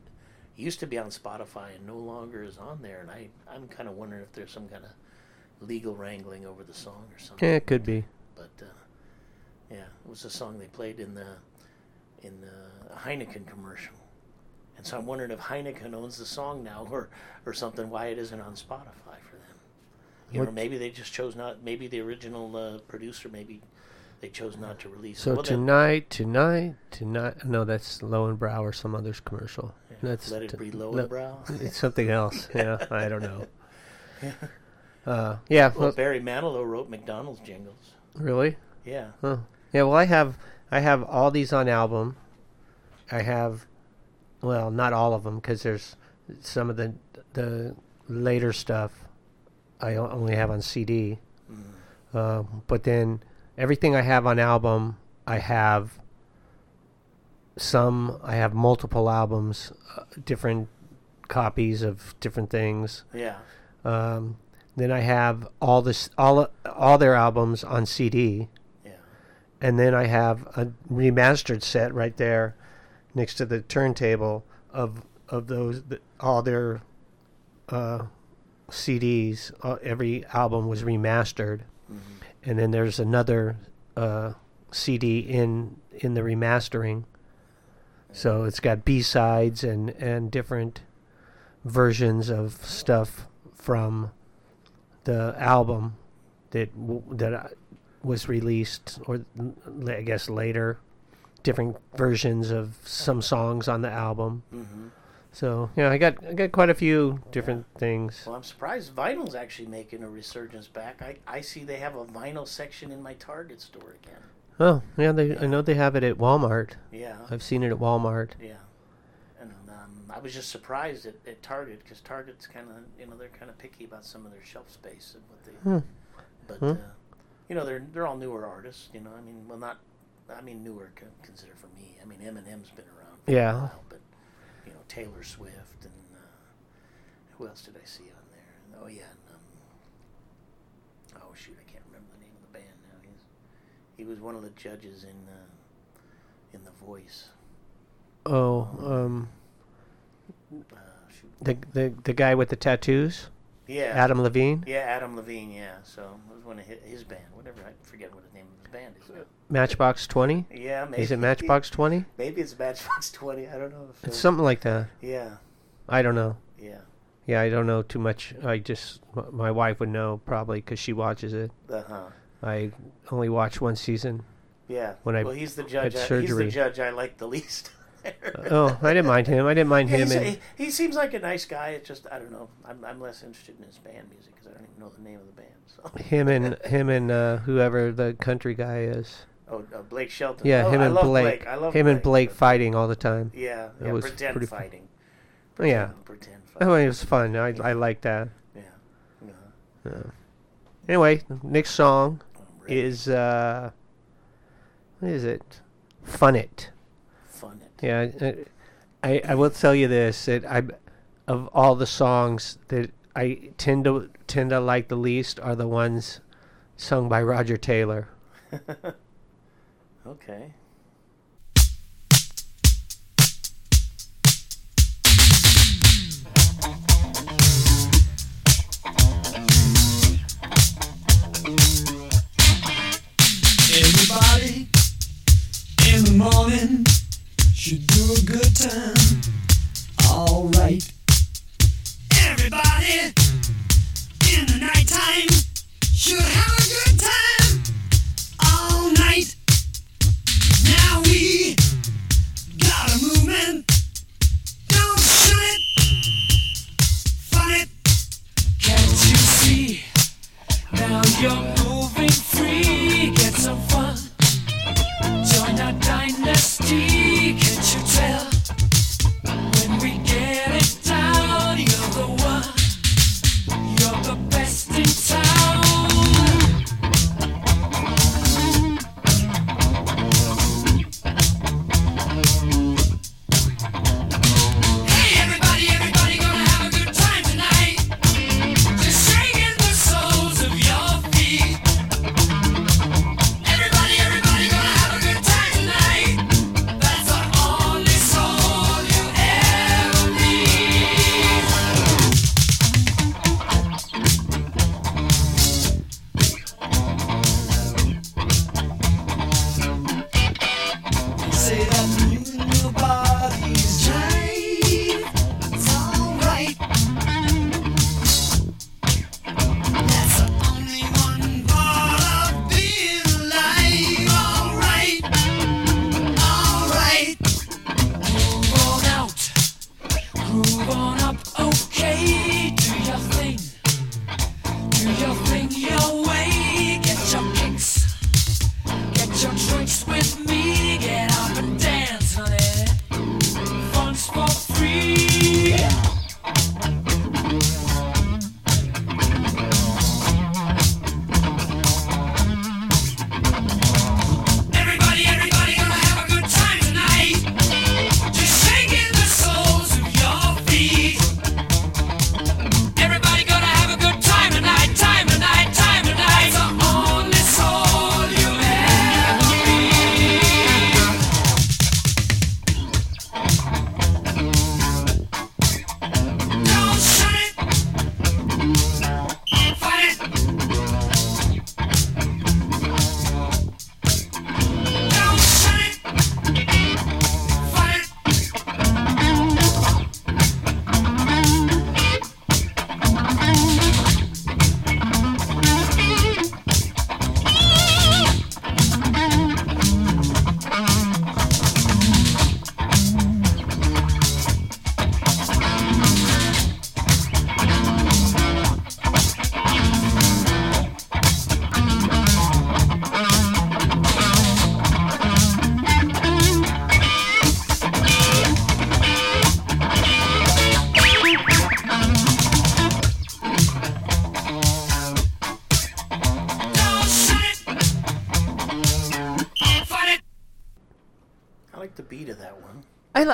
used to be on Spotify and no longer is on there. And I I'm kind of wondering if there's some kind of legal wrangling over the song or something. yeah, it could be. But uh, yeah, it was a song they played in the in the Heineken commercial. And so I'm wondering if Heineken owns the song now, or or something. Why it isn't on Spotify for them? You know, maybe they just chose not. Maybe the original uh, producer, maybe they chose not to release. it. So Well, then, tonight, tonight, tonight. No, that's Löwenbräu or some other's commercial. yeah, That's let it be lo- Löwenbräu. It's something else. Yeah, I don't know. Uh, yeah. well, well, Barry Manilow wrote McDonald's jingles. really? Yeah, Huh. Yeah. Well, I have I have all these on album. I have, well, not all of them because there's some of the the later stuff I only have on CD. Mm. Uh, but then everything I have on album, I have some. I have multiple albums, uh, different copies of different things. yeah, Um, then I have all this all all their albums on CD yeah. and then I have a remastered set right there next to the turntable of of those all their uh, CDs. Uh, every album was remastered, hmm and then there's another uh, CD in in the remastering. So it's got B sides and and different versions of stuff from the album that w- that I- was released, or l- I guess later, different versions of some songs on the album. hmm So yeah, I got I got quite a few different things. Well, I'm surprised vinyl's actually making a resurgence back. I, I see they have a vinyl section in my Target store again. Oh yeah, they I know they have it at Walmart. Yeah, I've seen it at Walmart. yeah. And um, I was just surprised at, at Target because Target's kind of you know they're kind of picky about some of their shelf space and what they. Hmm. But Hmm. uh, you know they're they're all newer artists. You know I mean well not I mean newer con- considered for me. I mean Eminem's been around for Yeah. a while, but you know Taylor Swift and uh, who else did I see on there? Oh yeah. And, um, oh shoot, I can't remember the name of the band now. He's he was one of the judges in uh, in The Voice. Oh, um, Uh, shoot. the the the guy with the tattoos, Yeah. Adam Levine, Yeah, Adam Levine. Yeah. So it was one of his, his band. Whatever. I forget what his name band now. Matchbox Twenty. Yeah. Maybe. Is it Matchbox Twenty? Maybe it's Matchbox Twenty. I don't know. If, It's uh, something like that. Yeah. I don't know. Yeah. Yeah, I don't know too much. I just my wife would know probably because she watches it. Uh huh. I only watched one season. Yeah. When I well, he's the judge. I, he's the judge I like the least. Oh, I didn't mind him. I didn't mind Yeah, him. And, he, he seems like a nice guy. It's just I don't know. I'm, I'm less interested in his band music because I don't even know the name of the band. So. him and him and uh, whoever the country guy is. Oh, uh, Blake Shelton. Yeah, Oh, him and love Blake. I love him and Blake fighting all the time. Yeah, It yeah was pretend pretty fighting. Yeah. Pretend Oh, fighting. it was fun. I I like that. Yeah. yeah. Yeah. Anyway, next song is uh, what is it? Fun it. Yeah, uh, I I will tell you this that I of all the songs that I tend to tend to like the least are the ones sung by Roger Taylor. Okay. Time.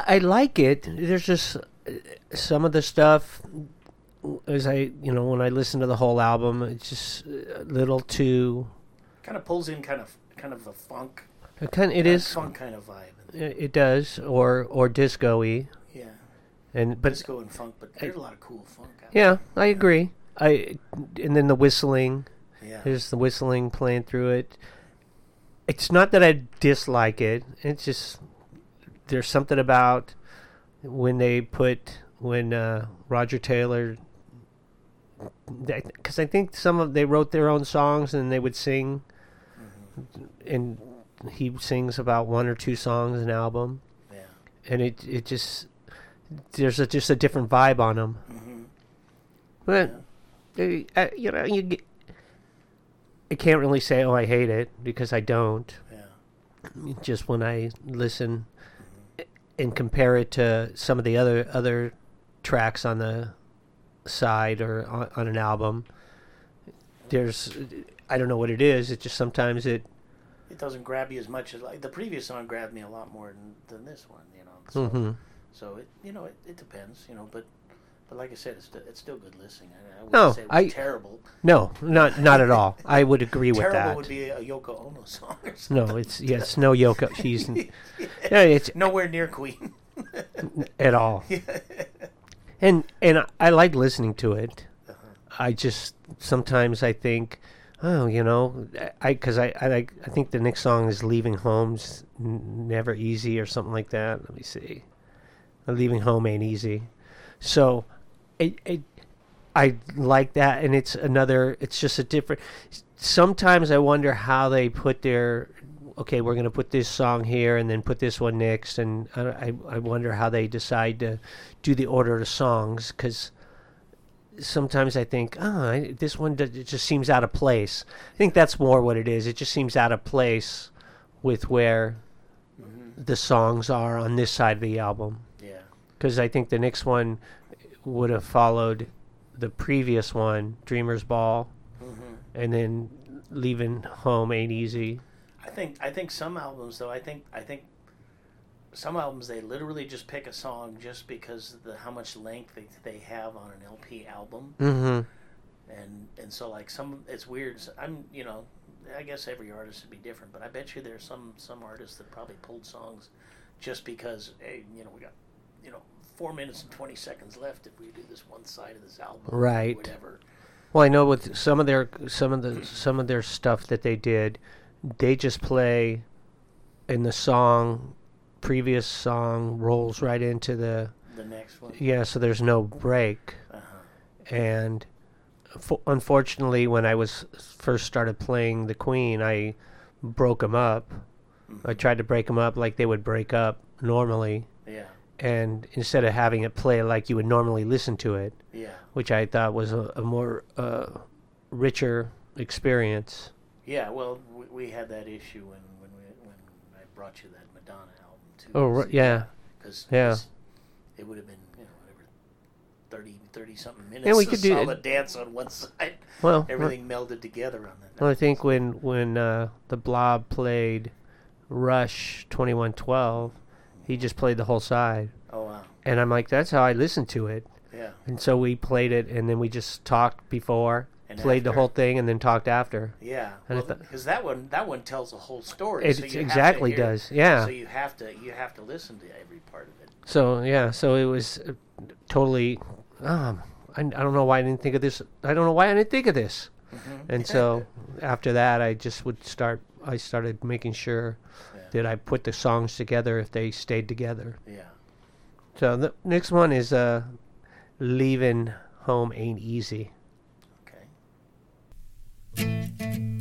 I, like it. There's just uh, some of the stuff as I you know when I listen to the whole album, it's just a little too. Kind of pulls in kind of kind of a funk. It kind it is. funk kind of vibe. It it does or or disco-y Yeah, and but disco and funk, but there's a lot of cool funk. Out yeah, I agree. I and then the whistling. yeah. There's the whistling playing through it. It's not that I dislike it. It's just there's something about when they put when uh, Roger Taylor because I think some of they wrote their own songs and they would sing and he sings about one or two songs an album. Yeah. and it it just there's a, just a different vibe on them hmm but uh, uh, you know you get, I can't really say oh I hate it because I don't. Yeah. just when I listen and compare it to some of the other other tracks on the side or on, on an album there's I don't know what it is it just sometimes it It doesn't grab you as much as like the previous song grabbed me a lot more than, than this one. You know. So, mhm. so it you know it, it depends. You know, but but like I said, it's, it's still good listening. I, I wouldn't No, say it was I- terrible. no not not at all I would agree with that. terrible that would be a Yoko Ono song. Or something. no it's yeah it's no Yoko she's yeah it's nowhere near Queen. at all and and I- I like listening to it. Uh-huh. I just sometimes I think, oh, you know, I because I I like I think the next song is "Leaving Home's Never Easy" or something like that. Let me see, "Leaving Home Ain't Easy," so it it I like that, and it's another. It's just a different. Sometimes I wonder how they put their. Okay, we're going to put this song here, and then put this one next, and I, I, I wonder how they decide to do the order of songs because sometimes I think, oh, I, this one does, it just seems out of place. I think that's more what it is. It just seems out of place with where mm-hmm. the songs are on this side of the album. Yeah. Because I think the next one would have followed the previous one, Dreamer's Ball, and then Leaving Home Ain't Easy. I think I think some albums though I think I think some albums they literally just pick a song just because of the how much length they, they have on an LP album Mm-hmm. and and so like some it's weird So I'm you know I guess every artist would be different but I bet you there's some some artists that probably pulled songs just because hey you know we got you know four minutes and 20 seconds left if we do this one side of this album Right. whatever Well, I know with some of their some of the some of their stuff that they did, they just play in the song previous song rolls right into the the next one yeah, so there's no break. uh-huh. And fo- unfortunately, when I was first started playing the Queen, I broke them up. I tried to break them up like they would break up normally, and instead of having it play like you would normally listen to it, yeah which I thought was a, a more uh, richer experience. Yeah, well, we, we had that issue when when we, when I brought you that Madonna album too. Oh, ri- yeah. because Yeah. it would have been you know whatever 30, 30 something minutes. Yeah, we could do- solid dance on one side. Well, Everything melded together on that. Well, I think when when uh, the Blob played Rush twenty one twelve, he just played the whole side, Oh wow, and I'm like, that's how I listened to it. yeah, And so we played it, and then we just talked before, And played the whole thing, and then talked after. yeah. I Well, because that one that one tells a whole story. It so you have to exactly does, yeah. So you have to you have to listen to every part of it. So yeah, so it was uh, totally. Um, I, I don't know why I didn't think of this. I don't know why I didn't think of this. Mm-hmm. And so after that, I just would start. I started making sure. That I put the songs together if they stayed together. Yeah. So the next one is uh, leaving home ain't easy. Okay.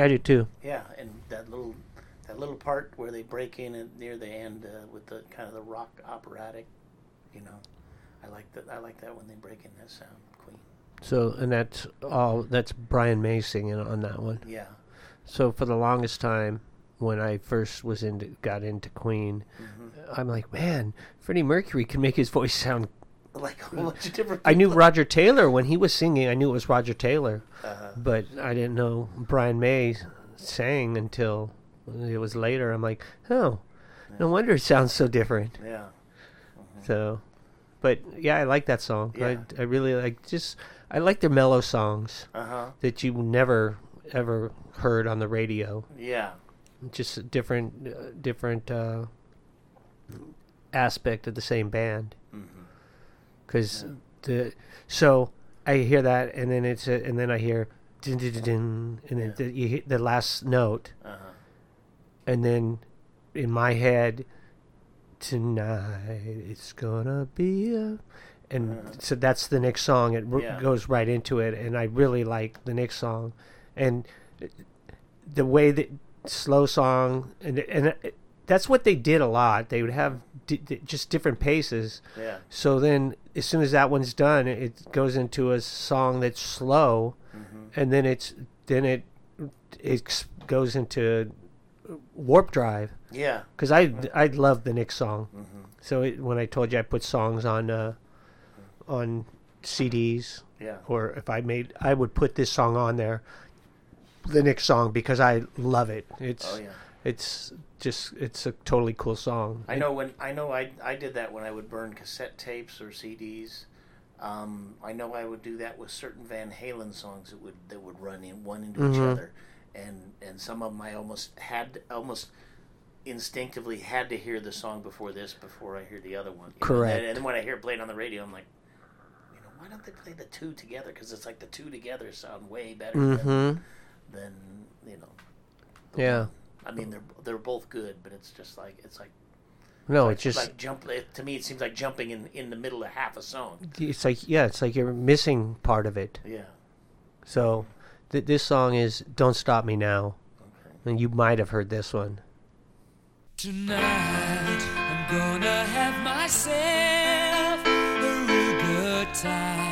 Yeah, I do too. Yeah, and that little that little part where they break in at, near the end uh, with the kind of the rock operatic, you know, I like that. I like that when they break in that sound, Queen. So, and that's all. That's Brian May singing on that one. Yeah, So for the longest time, when I first was into got into Queen, Mm-hmm. I'm like, man, Freddie Mercury can make his voice sound. Like a whole bunch of different. I knew. Roger Taylor when he was singing. I knew it was Roger Taylor, Uh-huh. but I didn't know Brian May sang until it was later. I'm like, oh, no wonder it sounds so different. Yeah, So, but yeah, I like that song. Yeah. I I really like just I like their mellow songs uh huh. that you never ever heard on the radio. Yeah, Just different uh, different uh, aspect of the same band. Because the so I hear that and then it's a, and then I hear din, din, din, din, and then Yeah. the, you hit the last note uh huh. and then in my head tonight it's gonna be a and so that's the next song it r- Uh-huh. Yeah. goes right into it and i really like the next song and the way that slow song and and it, that's what they did a lot they would have di- di- just different paces Yeah, so then as soon as that one's done it, goes into a song that's slow and then it's then it it goes into warp drive yeah, because I I love the Nick song. Mm-hmm. So it, when I told you I put songs on uh, on CDs, yeah. or if I made, I would put this song on there, the Nick song because I love it. It's Oh yeah. it's just it's a totally cool song. I know when I know I I did that when I would burn cassette tapes or CDs. Um, I know I would do that with certain Van Halen songs that would that would run in one into each Mhm. other, and and some of them I almost had almost instinctively had to hear the song before this before I hear the other one. you know, Correct. And, and then when I hear it played on the radio, I'm like, you know, why don't they play the two together? Because it's like the two together sound way better than, Mm-hmm. than you know. Yeah. one. I mean, they're they're both good, but it's just like it's like No, like, it's just like jump. It, to me, it seems like jumping in in the middle of half a song. it's like yeah, it's like you're missing part of it. Yeah. So th- this song is "Don't Stop Me Now," Okay. and you might have heard this one. Tonight I'm gonna have myself a real good time.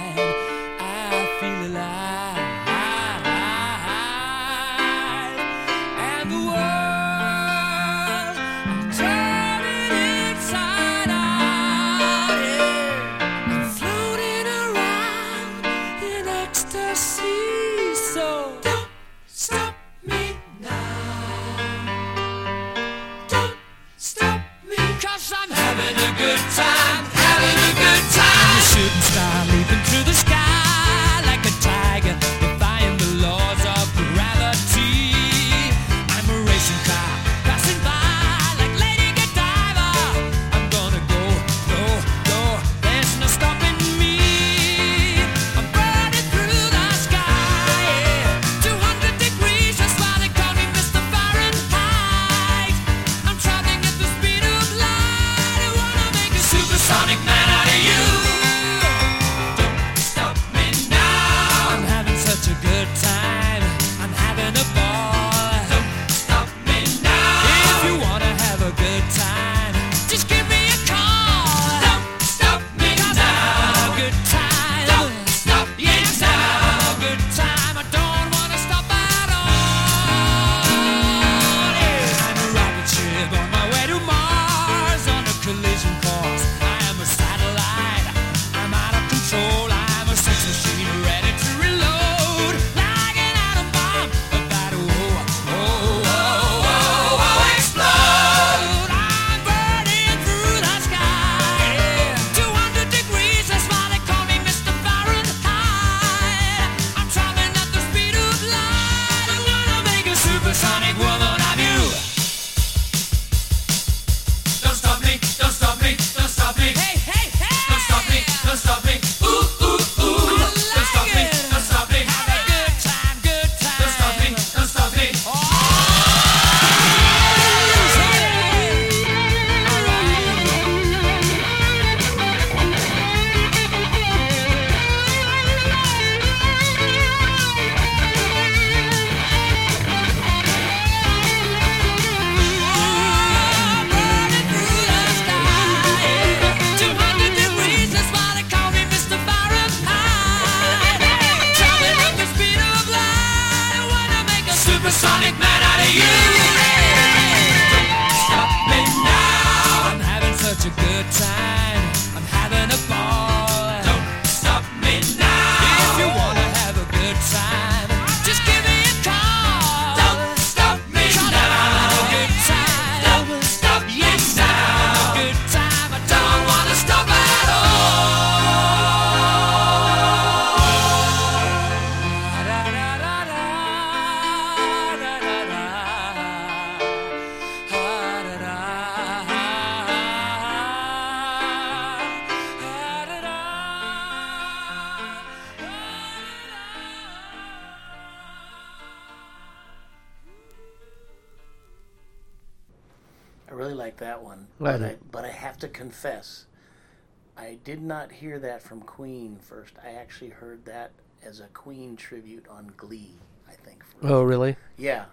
Have to confess, I did not hear that from Queen first. I actually heard that as a Queen tribute on Glee. I think. First. Oh, really? Yeah,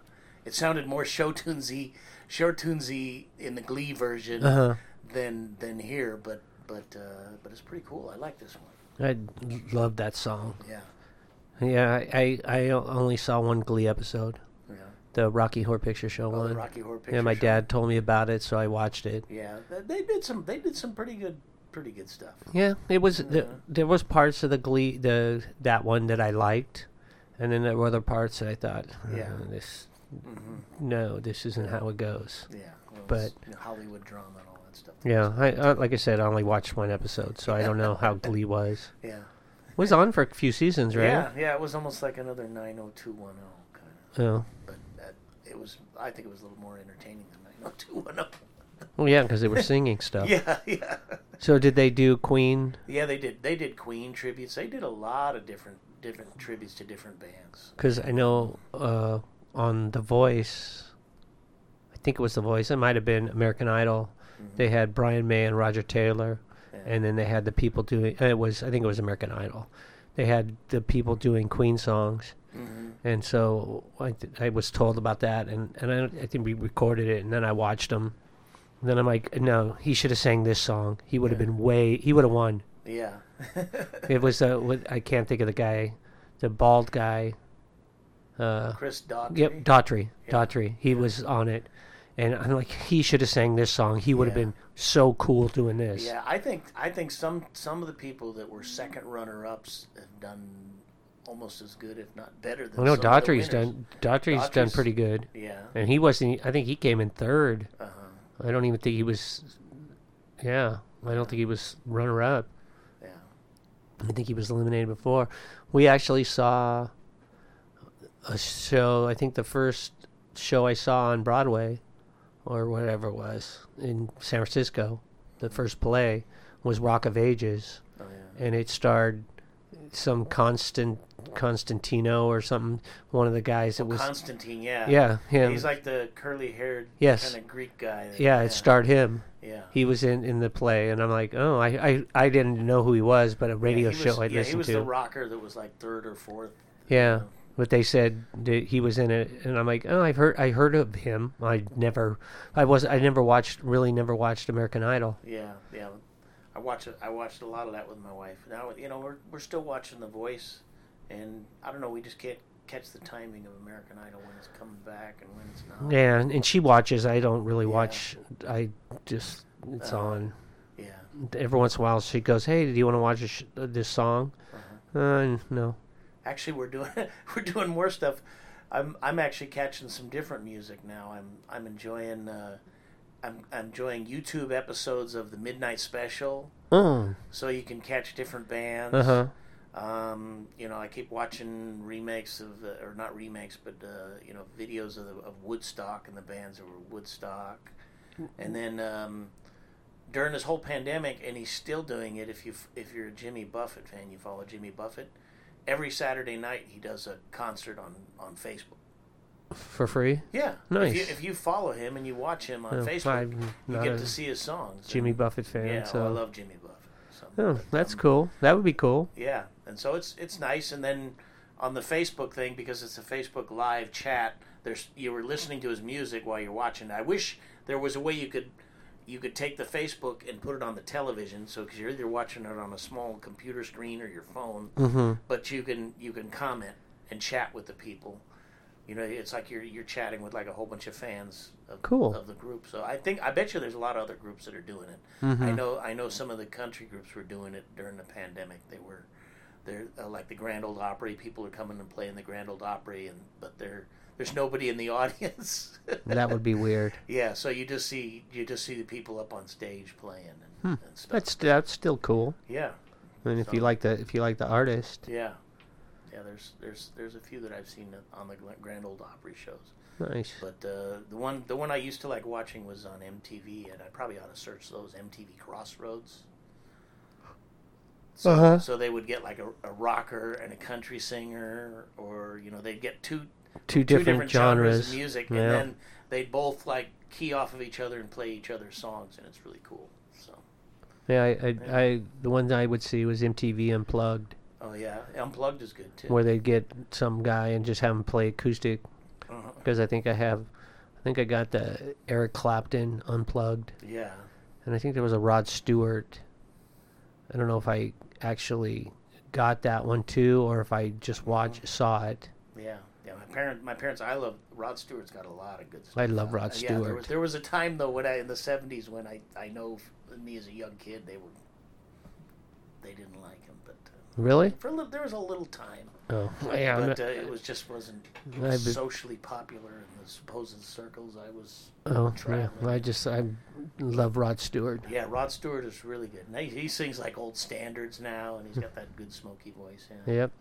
it sounded more show tunesy, show tunesy in the Glee version Uh-huh. than than here. But but uh, but it's pretty cool. I like this one. I love that song. Yeah, Yeah, I, I, I only saw one Glee episode. The Rocky Horror Picture Show Oh, the one. Rocky Horror Picture yeah, my Show. dad told me about it, so I watched it. Yeah, they did some. They did some pretty good, pretty good stuff. Yeah, it was the, there was parts of the Glee the that one that I liked, and then there were other parts that I thought, "Uh, Yeah. this Mm-hmm. no, this isn't how it goes. Yeah, well, But- you know, Hollywood drama and all that stuff. Yeah, I, I like I said, I only watched one episode, so I don't know how Glee was. Yeah. It was on for a few seasons, right? Yeah, yeah, it was almost like another 90210 kind of. Oh. But that, it was, I think it was a little more entertaining than 90210. Well, yeah, because they were singing stuff. Yeah, yeah. So did they do Queen? Yeah, they did. They did Queen tributes. They did a lot of different different tributes to different bands. Because I know uh, on The Voice, I think it was The Voice. It might have been American Idol. They had Brian May and Roger Taylor, Yeah. and then they had the people doing. It was I think it was American Idol. They had the people doing Queen songs, hmm and so I, th- I was told about that, and and I, I think we recorded it, and then I watched him. And then I'm like, no, he should have sang this song. He would have Yeah. been way. He would have won. Yeah. It was uh, what- I can't think of the guy, the bald guy. Uh, Chris Daughtry. Yep, Daughtry. Yeah. Daughtry. He was on it, and I'm like, he should have sang this song. He would have been so cool doing this. Yeah, I think I think some some of the people that were second runner ups have done almost as good, if not better than. I know some of the Daughtry's done. Daughtry's done pretty good, Yeah. and he wasn't. I think he came in third. Uh huh. I don't even think he was. Yeah, I don't think he was runner up. Yeah. I think he was eliminated before. We actually saw a show. I think the first show I saw on Broadway, or whatever it was, in San Francisco, the first play was Rock of Ages, Oh yeah. and it starred some Constant Constantino or something. One of the guys that oh, was Constantine. Yeah. yeah him. He's like the curly-haired, Yes. kind of Greek guy. that- yeah, it starred him. Yeah. He was in, in the play, and I'm like, oh, I, I, I didn't know who he was, but a radio yeah, show was, I yeah, he was to. the rocker that was like third or fourth. Yeah, but they said that he was in it, and I'm like, oh, I've heard, I heard of him. I never, I was, I never watched, really never watched American Idol. Yeah, yeah. I watched it. I watched a lot of that with my wife. Now you know we're we're still watching The Voice, and I don't know. We just can't catch the timing of American Idol when it's coming back and when it's not. Yeah, and she watches. I don't really Yeah. watch. I just, it's Uh, on. Yeah. Every once in a while, she goes, "Hey, do you want to watch this, this song?" Uh-huh. Uh, no. Actually, we're doing we're doing more stuff. I'm I'm actually catching some different music now. I'm I'm enjoying. Uh, I'm, I'm enjoying YouTube episodes of the Midnight Special, Oh, so you can catch different bands. uh huh. Um, you know, I keep watching remakes of, uh, or not remakes, but uh, you know, videos of, the, of Woodstock and the bands that were Woodstock, and then um, during this whole pandemic, and he's still doing it. If you if you're a Jimmy Buffett fan, you follow Jimmy Buffett. Every Saturday night, he does a concert on on Facebook. For free. Yeah, Nice. If you, if you follow him and you watch him on Oh, Facebook, I'm you not get a to see his songs. Jimmy Buffett fan. Yeah, so. oh, I love Jimmy Buffett. So, Oh, that's cool. That would be cool. yeah, and so it's it's nice. And then on the Facebook thing, because it's a Facebook live chat, there's you were listening to his music while you're watching. I wish there was a way you could you could take the Facebook and put it on the television. So because you're either watching it on a small computer screen or your phone, Mm-hmm. but you can you can comment and chat with the people. You know, it's like you're you're chatting with like a whole bunch of fans of, Cool. of the group. So I think I bet you there's a lot of other groups that are doing it. Mm-hmm. I know I know some of the country groups were doing it during the pandemic. They were they're uh, like the Grand Ole Opry. People are coming and playing the Grand Ole Opry, and but they're there's nobody in the audience. That would be weird. yeah, so you just see you just see the people up on stage playing and, and stuff. That's that's still cool. yeah, I mean, if you like the if you like the artist, yeah, yeah. There's there's there's a few that I've seen on the Grand Ole Opry shows. nice. But uh, the one the one I used to like watching was on MTV, and I probably ought to search those MTV Crossroads. So, Uh-huh. so they would get like a, a rocker and a country singer, or you know they'd get two Two two different, different genres genres. of music, Yeah. and then they'd both like key off of each other and play each other's songs, and it's really cool. So Yeah, I, I, I the ones I would see was MTV Unplugged, oh yeah, Unplugged is good too. where they'd get some guy and just have him play acoustic. Uh-huh. Because I think I have, I think I got the Eric Clapton Unplugged, Yeah, and I think there was a Rod Stewart. I don't know if I actually got that one too, or if I just watched saw it. yeah, yeah. My parent, my parents, I love Rod Stewart's got a lot of good stuff. I love Uh, Rod Yeah, there Stewart. was, there was a time though when I in the '70s when I I know me as a young kid they were they didn't like him, Really? for a little there was a little time, Oh, yeah. But not- uh, it was just wasn't be- socially popular in the supposed circles I was. oh, yeah. traveling. I just I love Rod Stewart. Yeah, Rod Stewart is really good. And he, he sings like old standards now, and he's got that good smoky voice. Yeah, Yep.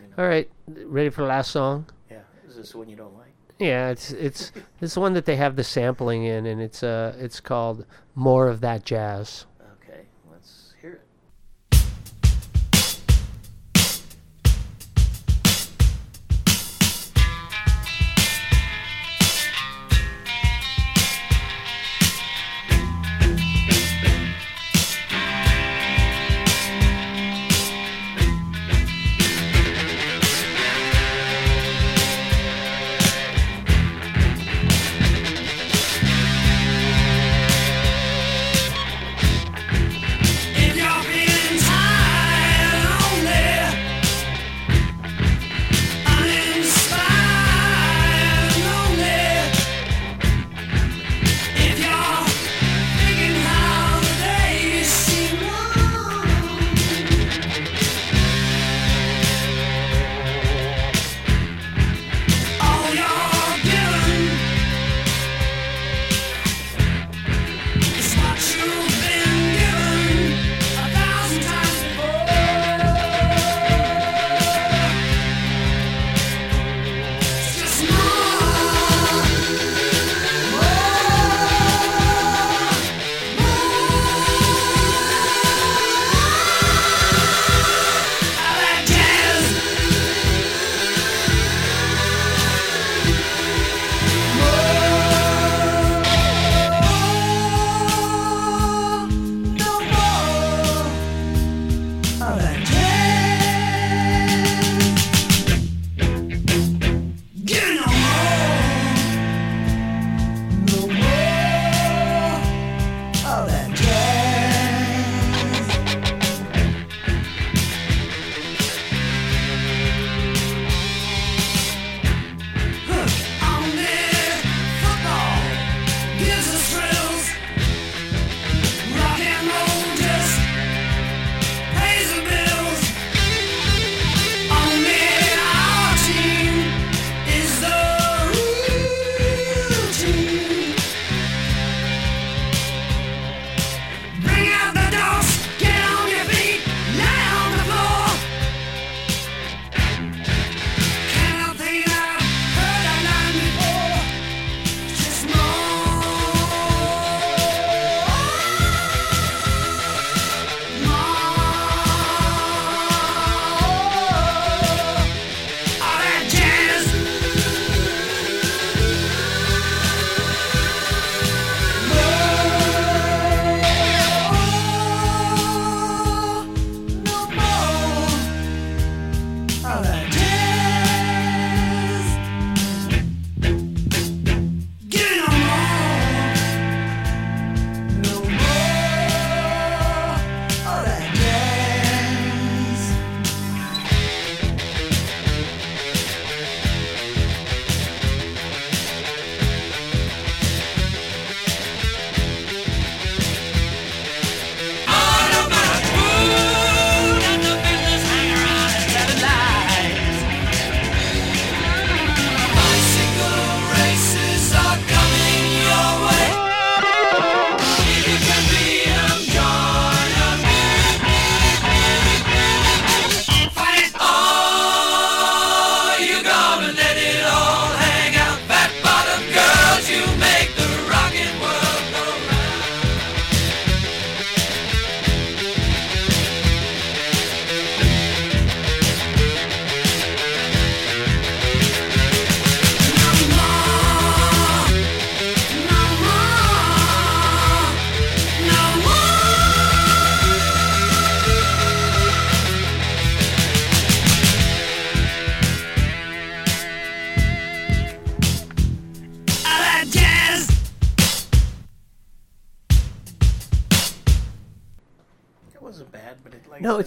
you know. All right, ready for the last song? yeah. Is this the one you don't like? Yeah, it's it's it's one that they have the sampling in, and it's uh it's called "More of That Jazz."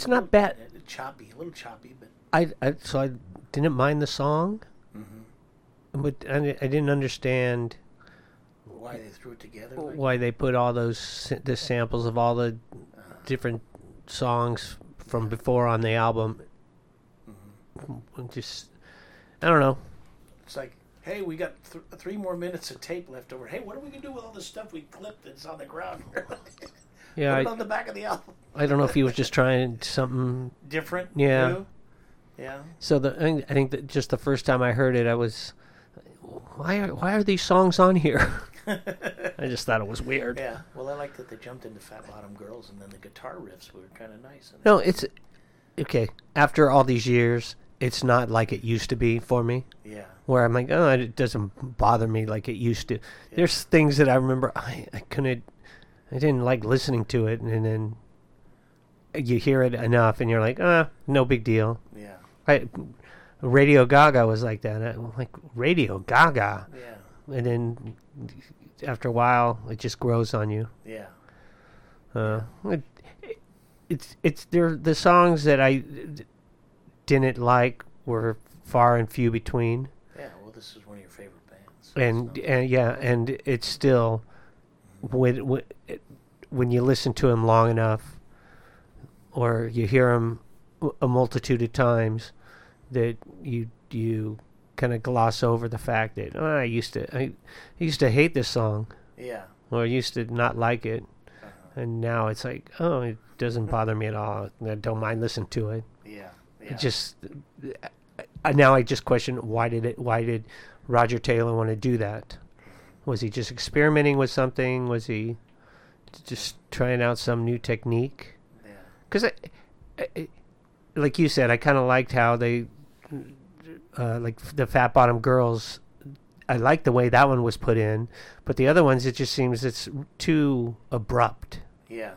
It's not bad. Choppy, a little choppy, but I, I so I didn't mind the song, Mm-hmm. but I, I didn't understand why they threw it together? Like, why they put all those the samples of all the different songs from before on the album. Just I don't know. It's like, hey, we got th- three more minutes of tape left over. Hey, what are we gonna do with all this stuff we clipped that's on the ground? Yeah, Put it I, on the back of the album. I don't know if he was just trying something. Different. Yeah. new? Yeah. So the I I think that just the first time I heard it, I was, why are why are these songs on here? I just thought it was weird. Yeah. Well, I like that they jumped into Fat Bottom Girls, and then the guitar riffs were kind of nice. And No, it's okay. After all these years, it's not like it used to be for me. yeah. Where I'm like, oh, it doesn't bother me like it used to. There's things that I remember I, I couldn't, I didn't like listening to it, and then you hear it enough, and you're like, ah, no big deal. Yeah. I, Radio Gaga was like that. I'm like Radio Gaga, Yeah. and then after a while, it just grows on you. Yeah. Uh, it, it's it's they're the songs that I didn't like were far and few between, Yeah. Well, this is one of your favorite bands. and so- and yeah, and it's still with, it, when you listen to him long enough, or you hear him a multitude of times, that you you kind of gloss over the fact that oh, I used to I, I used to hate this song yeah. or I used to not like it, Uh-huh. and now it's like, oh, it doesn't bother me at all. I don't mind listening to it. Yeah. Yeah. It just uh, now I just question why did it? Why did Roger Taylor want to do that? Was he just experimenting with something? Was he just trying out some new technique? yeah. Because, I, I, like you said, I kind of liked how they, uh, like the Fat Bottom Girls. I like the way that one was put in, but the other ones, it just seems it's too abrupt. Yeah.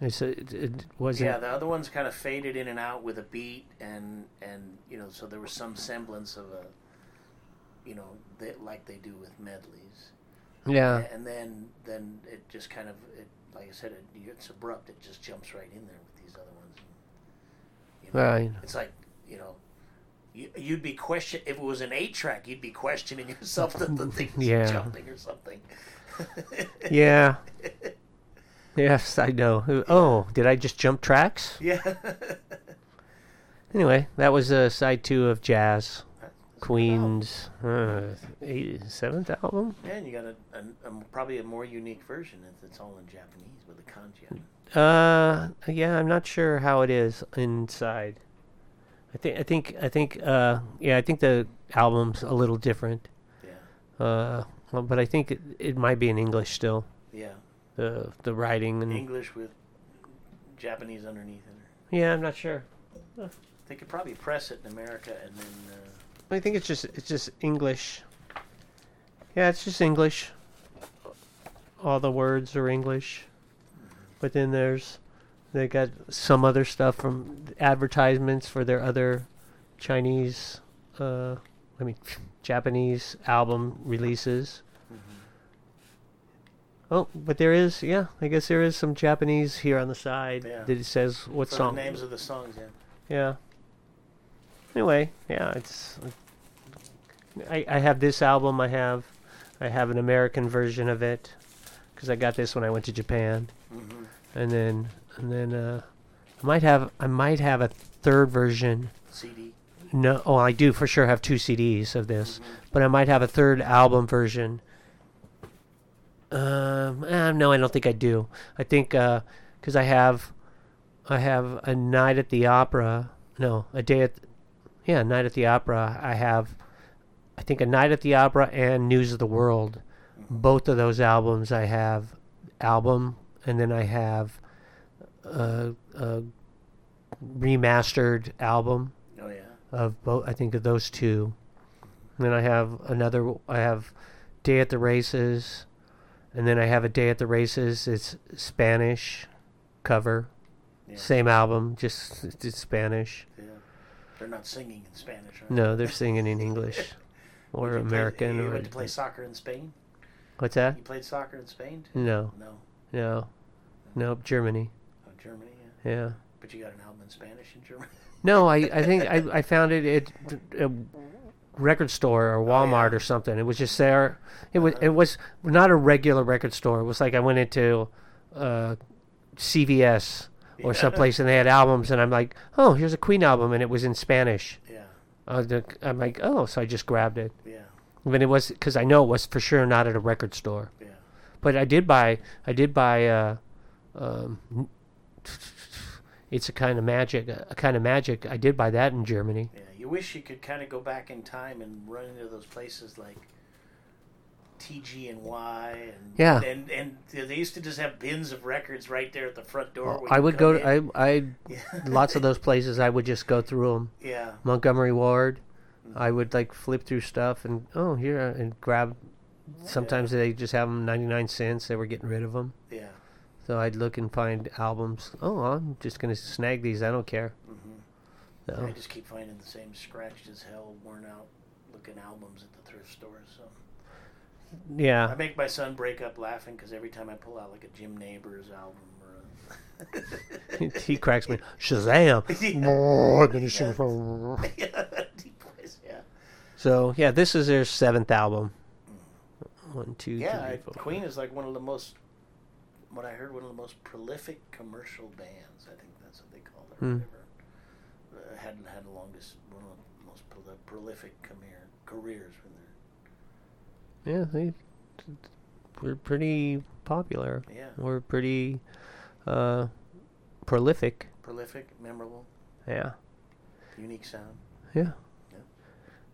It's, it, it wasn't. Yeah, the other ones kind of faded in and out with a beat, and and you know, so there was some semblance of a, you know, they, like they do with medleys. Yeah. and then then it just kind of, it, like I said, it, it's abrupt. It just jumps right in there with these other ones. You know, Right. It's like you know, you, you'd be question if it was an eight track, you'd be questioning yourself that the thing's Yeah. jumping or something. Yeah. yes, I know. Oh, did I just jump tracks? yeah. Anyway, that was uh, side two of Jazz. Queen's uh, eight, seventh album. Yeah, and you got a, a, a probably a more unique version. It's, it's all in Japanese with the kanji. Uh, yeah, I'm not sure how it is inside. I think, I think, I think, uh, yeah, I think the album's a little different. Yeah, Uh, well, but I think it, it might be in English still. yeah. The the writing and English with Japanese underneath it. yeah, I'm not sure. They could probably press it in America and then. Uh, I think it's just it's just English. Yeah, it's just English. All the words are English, but then there's they got some other stuff from advertisements for their other Chinese, uh, I mean Japanese album releases. Oh, but there is, yeah, I guess there is some Japanese here on the side Yeah. that it says what for the song. names of the songs, yeah. Yeah. Anyway, yeah, it's. I I have this album. I have, I have an American version of it, because I got this when I went to Japan, hmm and then and then uh, I might have I might have a third version. CD. No, oh, I do for sure have two CDs of this, Mhm. but I might have a third album version. Um, eh, no, I don't think I do. I think because I have, I have a night at the opera. No, a day at, yeah, night at the opera. I have, I think a night at the opera and News of the World. Mm-hmm. Both of those albums I have album, and then I have a, a remastered album Oh yeah. of both. I think of those two. And then I have another. I have Day at the Races, and then I have a Day at the Races. It's Spanish cover, Yeah. same album, just it's Spanish. Yeah. They're not singing in Spanish, right? No, they're singing in English or you play- American. you or went to play soccer in Spain? what's that? You played soccer in Spain? Too? No, No. no, no. Germany. Oh, Germany. Yeah. Yeah, But you got an album in Spanish and German. No, I, I think I, I found it at a record store or Walmart or something. It was just there. It was it was not a regular record store. It was like I went into uh, CVS or Yeah. someplace and they had albums, and I'm like, oh, here's a Queen album, and it was in Spanish. Yeah, Uh, I'm like, oh, so I just grabbed it. yeah, But it was because I know it was for sure not at a record store. yeah. But I did buy I did buy uh, um, it's a kind of magic a kind of magic. I did buy that in Germany. Yeah, you wish you could kind of go back in time and run into those places like TG and Y, and Yeah. and and they used to just have bins of records right there at the front door. where I would go to. I I yeah, lots of those places. I would just go through them. yeah, Montgomery Ward. Mm-hmm. I would like flip through stuff and oh here and grab. Sometimes they just have them ninety nine cents. They were getting rid of them, yeah. so I'd look and find albums. Oh, I'm just gonna snag these. I don't care. hmm No. I just keep finding the same scratched as hell, worn out looking albums at the thrift stores. So I make my son break up laughing because every time I pull out like a Jim Nabors album or a he cracks me. Shazam! Yeah. Oh, then you sing for- yeah, deep voice, yeah. So yeah, this is their seventh album. One, two, Yeah, three, four, Queen is like one of the most, what I heard, one of the most prolific commercial bands. I think that's what they call it. Hmm. Uh, had had the longest, one of the most prolific career, careers. When they're, Yeah, they were pretty popular. Yeah, we're pretty uh, prolific. prolific, memorable, Yeah, unique sound. yeah. Yeah.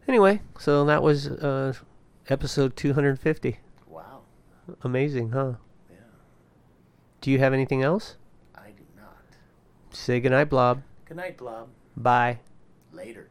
Anyway, so that was uh, episode 250. Wow. Amazing, huh? Yeah, Do you have anything else? I do not. Say goodnight, Blob. Good night, Blob. Bye. Later.